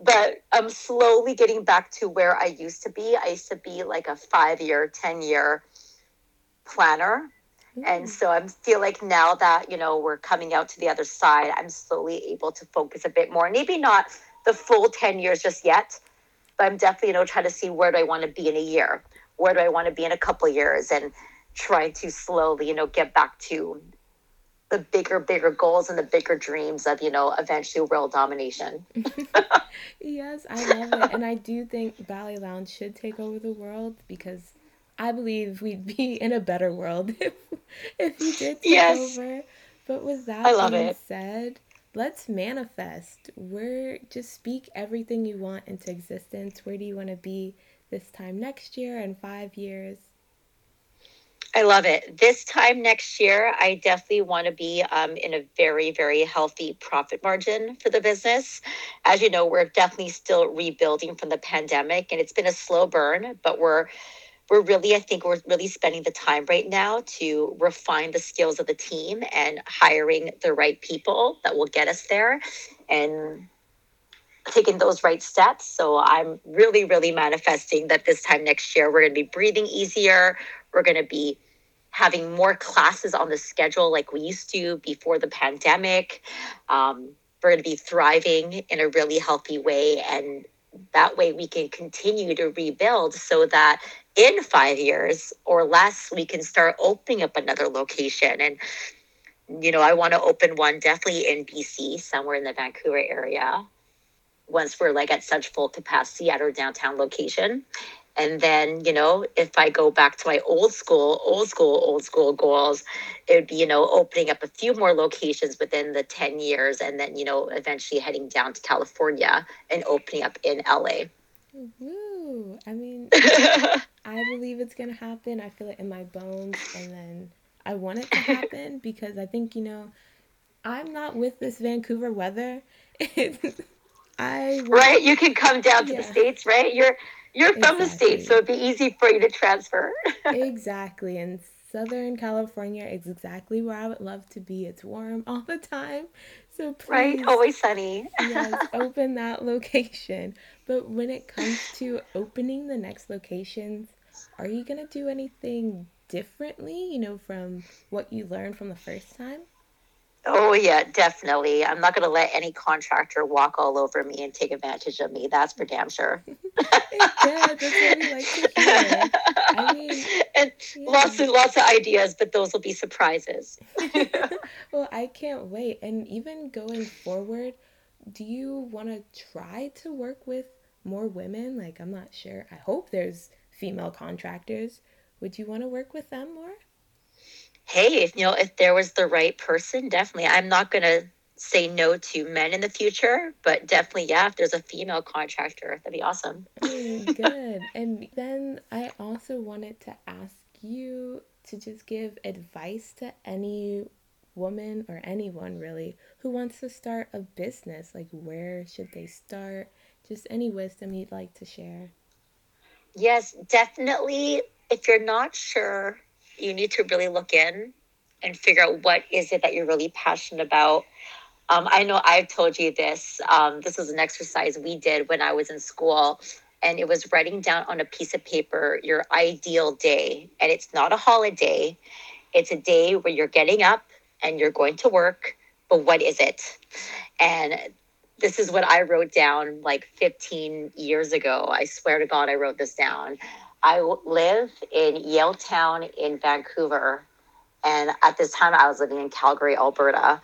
But I'm slowly getting back to where I used to be. I used to be like a five year, 10 year planner and mm. so I feel like now that, you know, we're coming out to the other side, I'm slowly able to focus a bit more. Maybe not the full 10 years just yet, but I'm definitely, you know, trying to see where do I want to be in a year? Where do I want to be in a couple years? And trying to slowly, you know, get back to the bigger, bigger goals and the bigger dreams of, you know, eventually world domination. yes, I love it. And I do think Ballet Lounge should take over the world because I believe we'd be in a better world if if you did take yes. over. But with that I love being it. said, let's manifest. We're just speak everything you want into existence. Where do you want to be this time next year and five years? I love it. This time next year, I definitely want to be um, in a very, very healthy profit margin for the business. As you know, we're definitely still rebuilding from the pandemic, and it's been a slow burn, but we're we're really, I think, we're really spending the time right now to refine the skills of the team and hiring the right people that will get us there, and taking those right steps. So I'm really, really manifesting that this time next year we're going to be breathing easier. We're going to be having more classes on the schedule like we used to before the pandemic. Um, we're going to be thriving in a really healthy way. And that way we can continue to rebuild so that in five years or less, we can start opening up another location. And, you know, I want to open one definitely in BC, somewhere in the Vancouver area once we're like at such full capacity at our downtown location. And then, you know, if I go back to my old school, old school, old school goals, it would be, you know, opening up a few more locations within the 10 years and then, you know, eventually heading down to California and opening up in LA. Woo! I mean, I believe it's going to happen. I feel it in my bones. And then I want it to happen because I think, you know, I'm not with this Vancouver weather. I right. You can come down to yeah. the states, right? You're you're from the states, so it'd be easy for you to transfer. exactly, and Southern California is exactly where I would love to be. It's warm all the time, so please, right, always sunny. yes, open that location. But when it comes to opening the next locations, are you gonna do anything differently? You know, from what you learned from the first time. Oh yeah, definitely. I'm not going to let any contractor walk all over me and take advantage of me. That's for damn sure. yeah, that's what we like to hear. I mean, and yeah. lots and lots of ideas, but those will be surprises. well, I can't wait. And even going forward, do you want to try to work with more women? Like, I'm not sure. I hope there's female contractors. Would you want to work with them more? Hey, if you know, if there was the right person, definitely. I'm not gonna say no to men in the future, but definitely, yeah, if there's a female contractor, that'd be awesome. Mm, good. And then I also wanted to ask you to just give advice to any woman or anyone really who wants to start a business. Like, where should they start? Just any wisdom you'd like to share. Yes, definitely. If you're not sure you need to really look in and figure out what is it that you're really passionate about. Um, I know I've told you this. Um, this was an exercise we did when I was in school, and it was writing down on a piece of paper your ideal day. And it's not a holiday, it's a day where you're getting up and you're going to work, but what is it? And this is what I wrote down like 15 years ago. I swear to God, I wrote this down. I live in Yaletown in Vancouver. And at this time, I was living in Calgary, Alberta.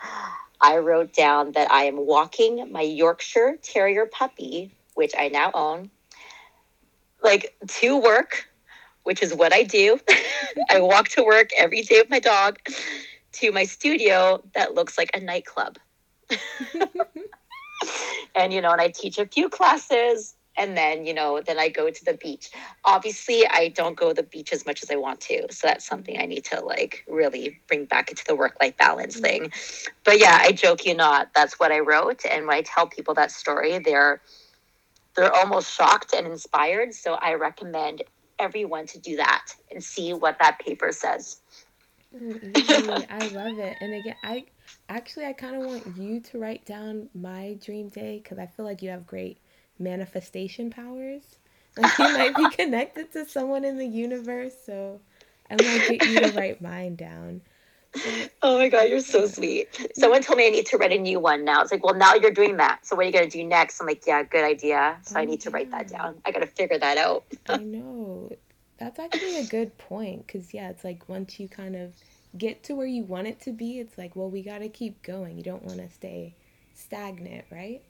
I wrote down that I am walking my Yorkshire Terrier puppy, which I now own, like to work, which is what I do. I walk to work every day with my dog to my studio that looks like a nightclub. and, you know, and I teach a few classes and then you know then i go to the beach. Obviously i don't go to the beach as much as i want to so that's something i need to like really bring back into the work life balance mm-hmm. thing. But yeah i joke you not that's what i wrote and when i tell people that story they're they're almost shocked and inspired so i recommend everyone to do that and see what that paper says. I love it and again i actually i kind of want you to write down my dream day because i feel like you have great manifestation powers. Like you might be connected to someone in the universe, so I might get you to write mine down. oh my god, you're so sweet. Someone told me I need to write a new one now. It's like, well, now you're doing that. So what are you gonna do next? I'm like, yeah, good idea. So oh, I need to write that down. I gotta figure that out. I know. That's actually a good point because yeah, it's like once you kind of get to where you want it to be, it's like, well, we gotta keep going. You don't want to stay stagnant, right?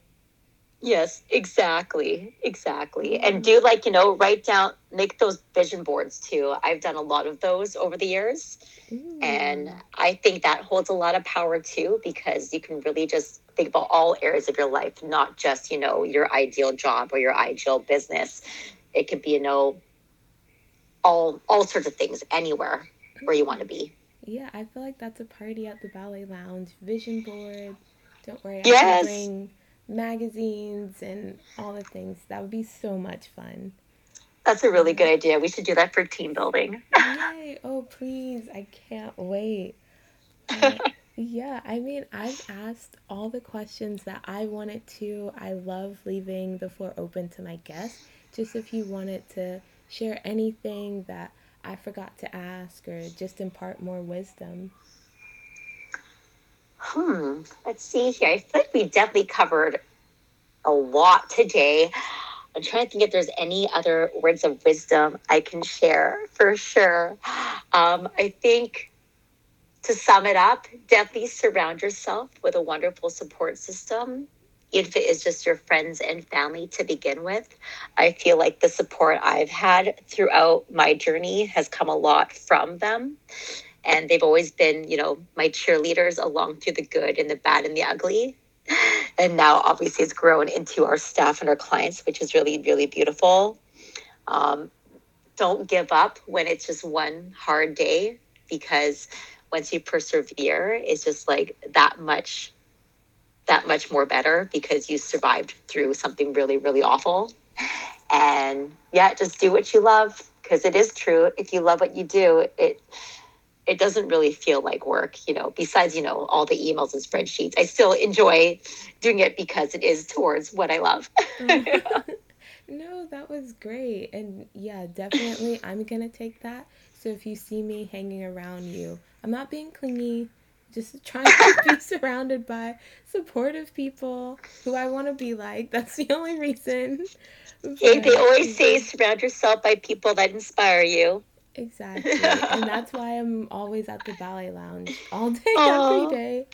Yes, exactly. Exactly. And do like, you know, write down, make those vision boards too. I've done a lot of those over the years. And mm. I think that holds a lot of power too, because you can really just think about all areas of your life, not just, you know, your ideal job or your ideal business. It could be, you know, all all sorts of things anywhere where you want to be. Yeah, I feel like that's a party at the ballet lounge. Vision board. Don't worry, I Yes. can bring magazines and all the things. That would be so much fun. That's a really good idea. We should do that for team building. Yay! Oh, please. I can't wait. Uh, yeah, I mean, I've asked all the questions that I wanted to. I love leaving the floor open to my guests. Just if you wanted to share anything that I forgot to ask or just impart more wisdom. Hmm. Let's see here. I feel like we definitely covered a lot today. I'm trying to think if there's any other words of wisdom I can share for sure. Um, I think to sum it up, definitely surround yourself with a wonderful support system. Even if it is just your friends and family to begin with, I feel like the support I've had throughout my journey has come a lot from them and they've always been you know my cheerleaders along through the good and the bad and the ugly. And now obviously it's grown into our staff and our clients which is really really beautiful. Um, don't give up when it's just one hard day because once you persevere it's just like that much that much more better because you survived through something really really awful. And yeah just do what you love because it is true. If you love what you do it it doesn't really feel like work, you know, besides, you know, all the emails and spreadsheets. I still enjoy doing it because it is towards what I love. Mm-hmm. no, that was great. And yeah, definitely I'm going to take that. So if you see me hanging around you, I'm not being clingy, just trying to be surrounded by supportive people who I want to be like. That's the only reason. They, they always say surround yourself by people that inspire you. Exactly. and that's why I'm always at the ballet lounge all day, Aw. every day.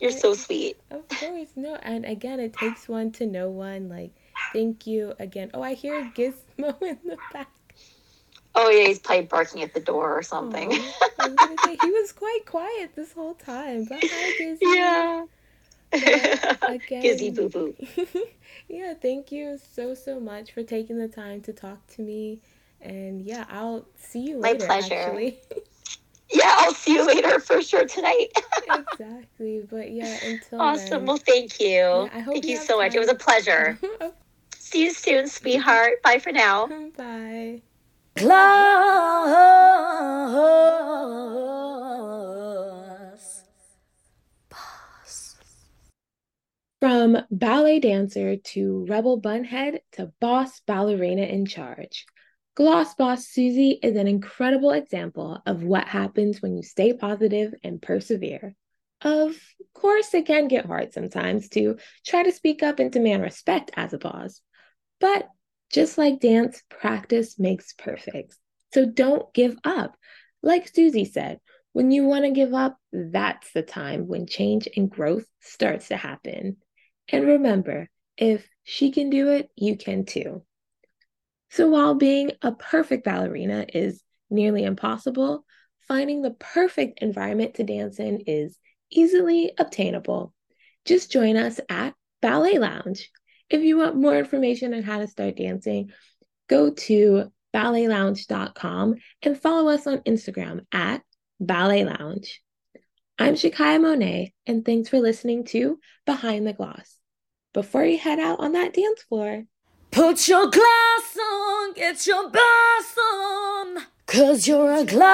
You're so sweet. Of course, no. And again, it takes one to know one. Like, thank you again. Oh, I hear Gizmo in the back. Oh, yeah, he's probably barking at the door or something. I was say he was quite quiet this whole time. But hi, Gizmo. yeah. again- Gizzy boo boo. yeah, thank you so so much for taking the time to talk to me. And yeah, I'll see you My later. pleasure. Actually. Yeah, I'll see you later for sure tonight. exactly. But yeah, until awesome. then. Well, thank you. I hope thank you you have so much. It was a pleasure. See you soon, sweetheart. Bye for now. Bye. Class. From ballet dancer to rebel bunhead to boss ballerina in charge, Gloss Boss Suzy is an incredible example of what happens when you stay positive and persevere. Of course, it can get hard sometimes to try to speak up and demand respect as a boss. But just like dance, practice makes perfect. So don't give up. Like Suzy said, when you want to give up, that's the time when change and growth starts to happen. And remember, if she can do it, you can too. So while being a perfect ballerina is nearly impossible, finding the perfect environment to dance in is easily obtainable. Just join us at Ballet Lounge. If you want more information on how to start dancing, go to balletlounge.com and follow us on Instagram at Ballet Lounge. I'm Shakaya Monet, and thanks for listening to Behind the Gloss. Before you head out on that dance floor, Put your gloss on, get your boss on, cause you're a gloss.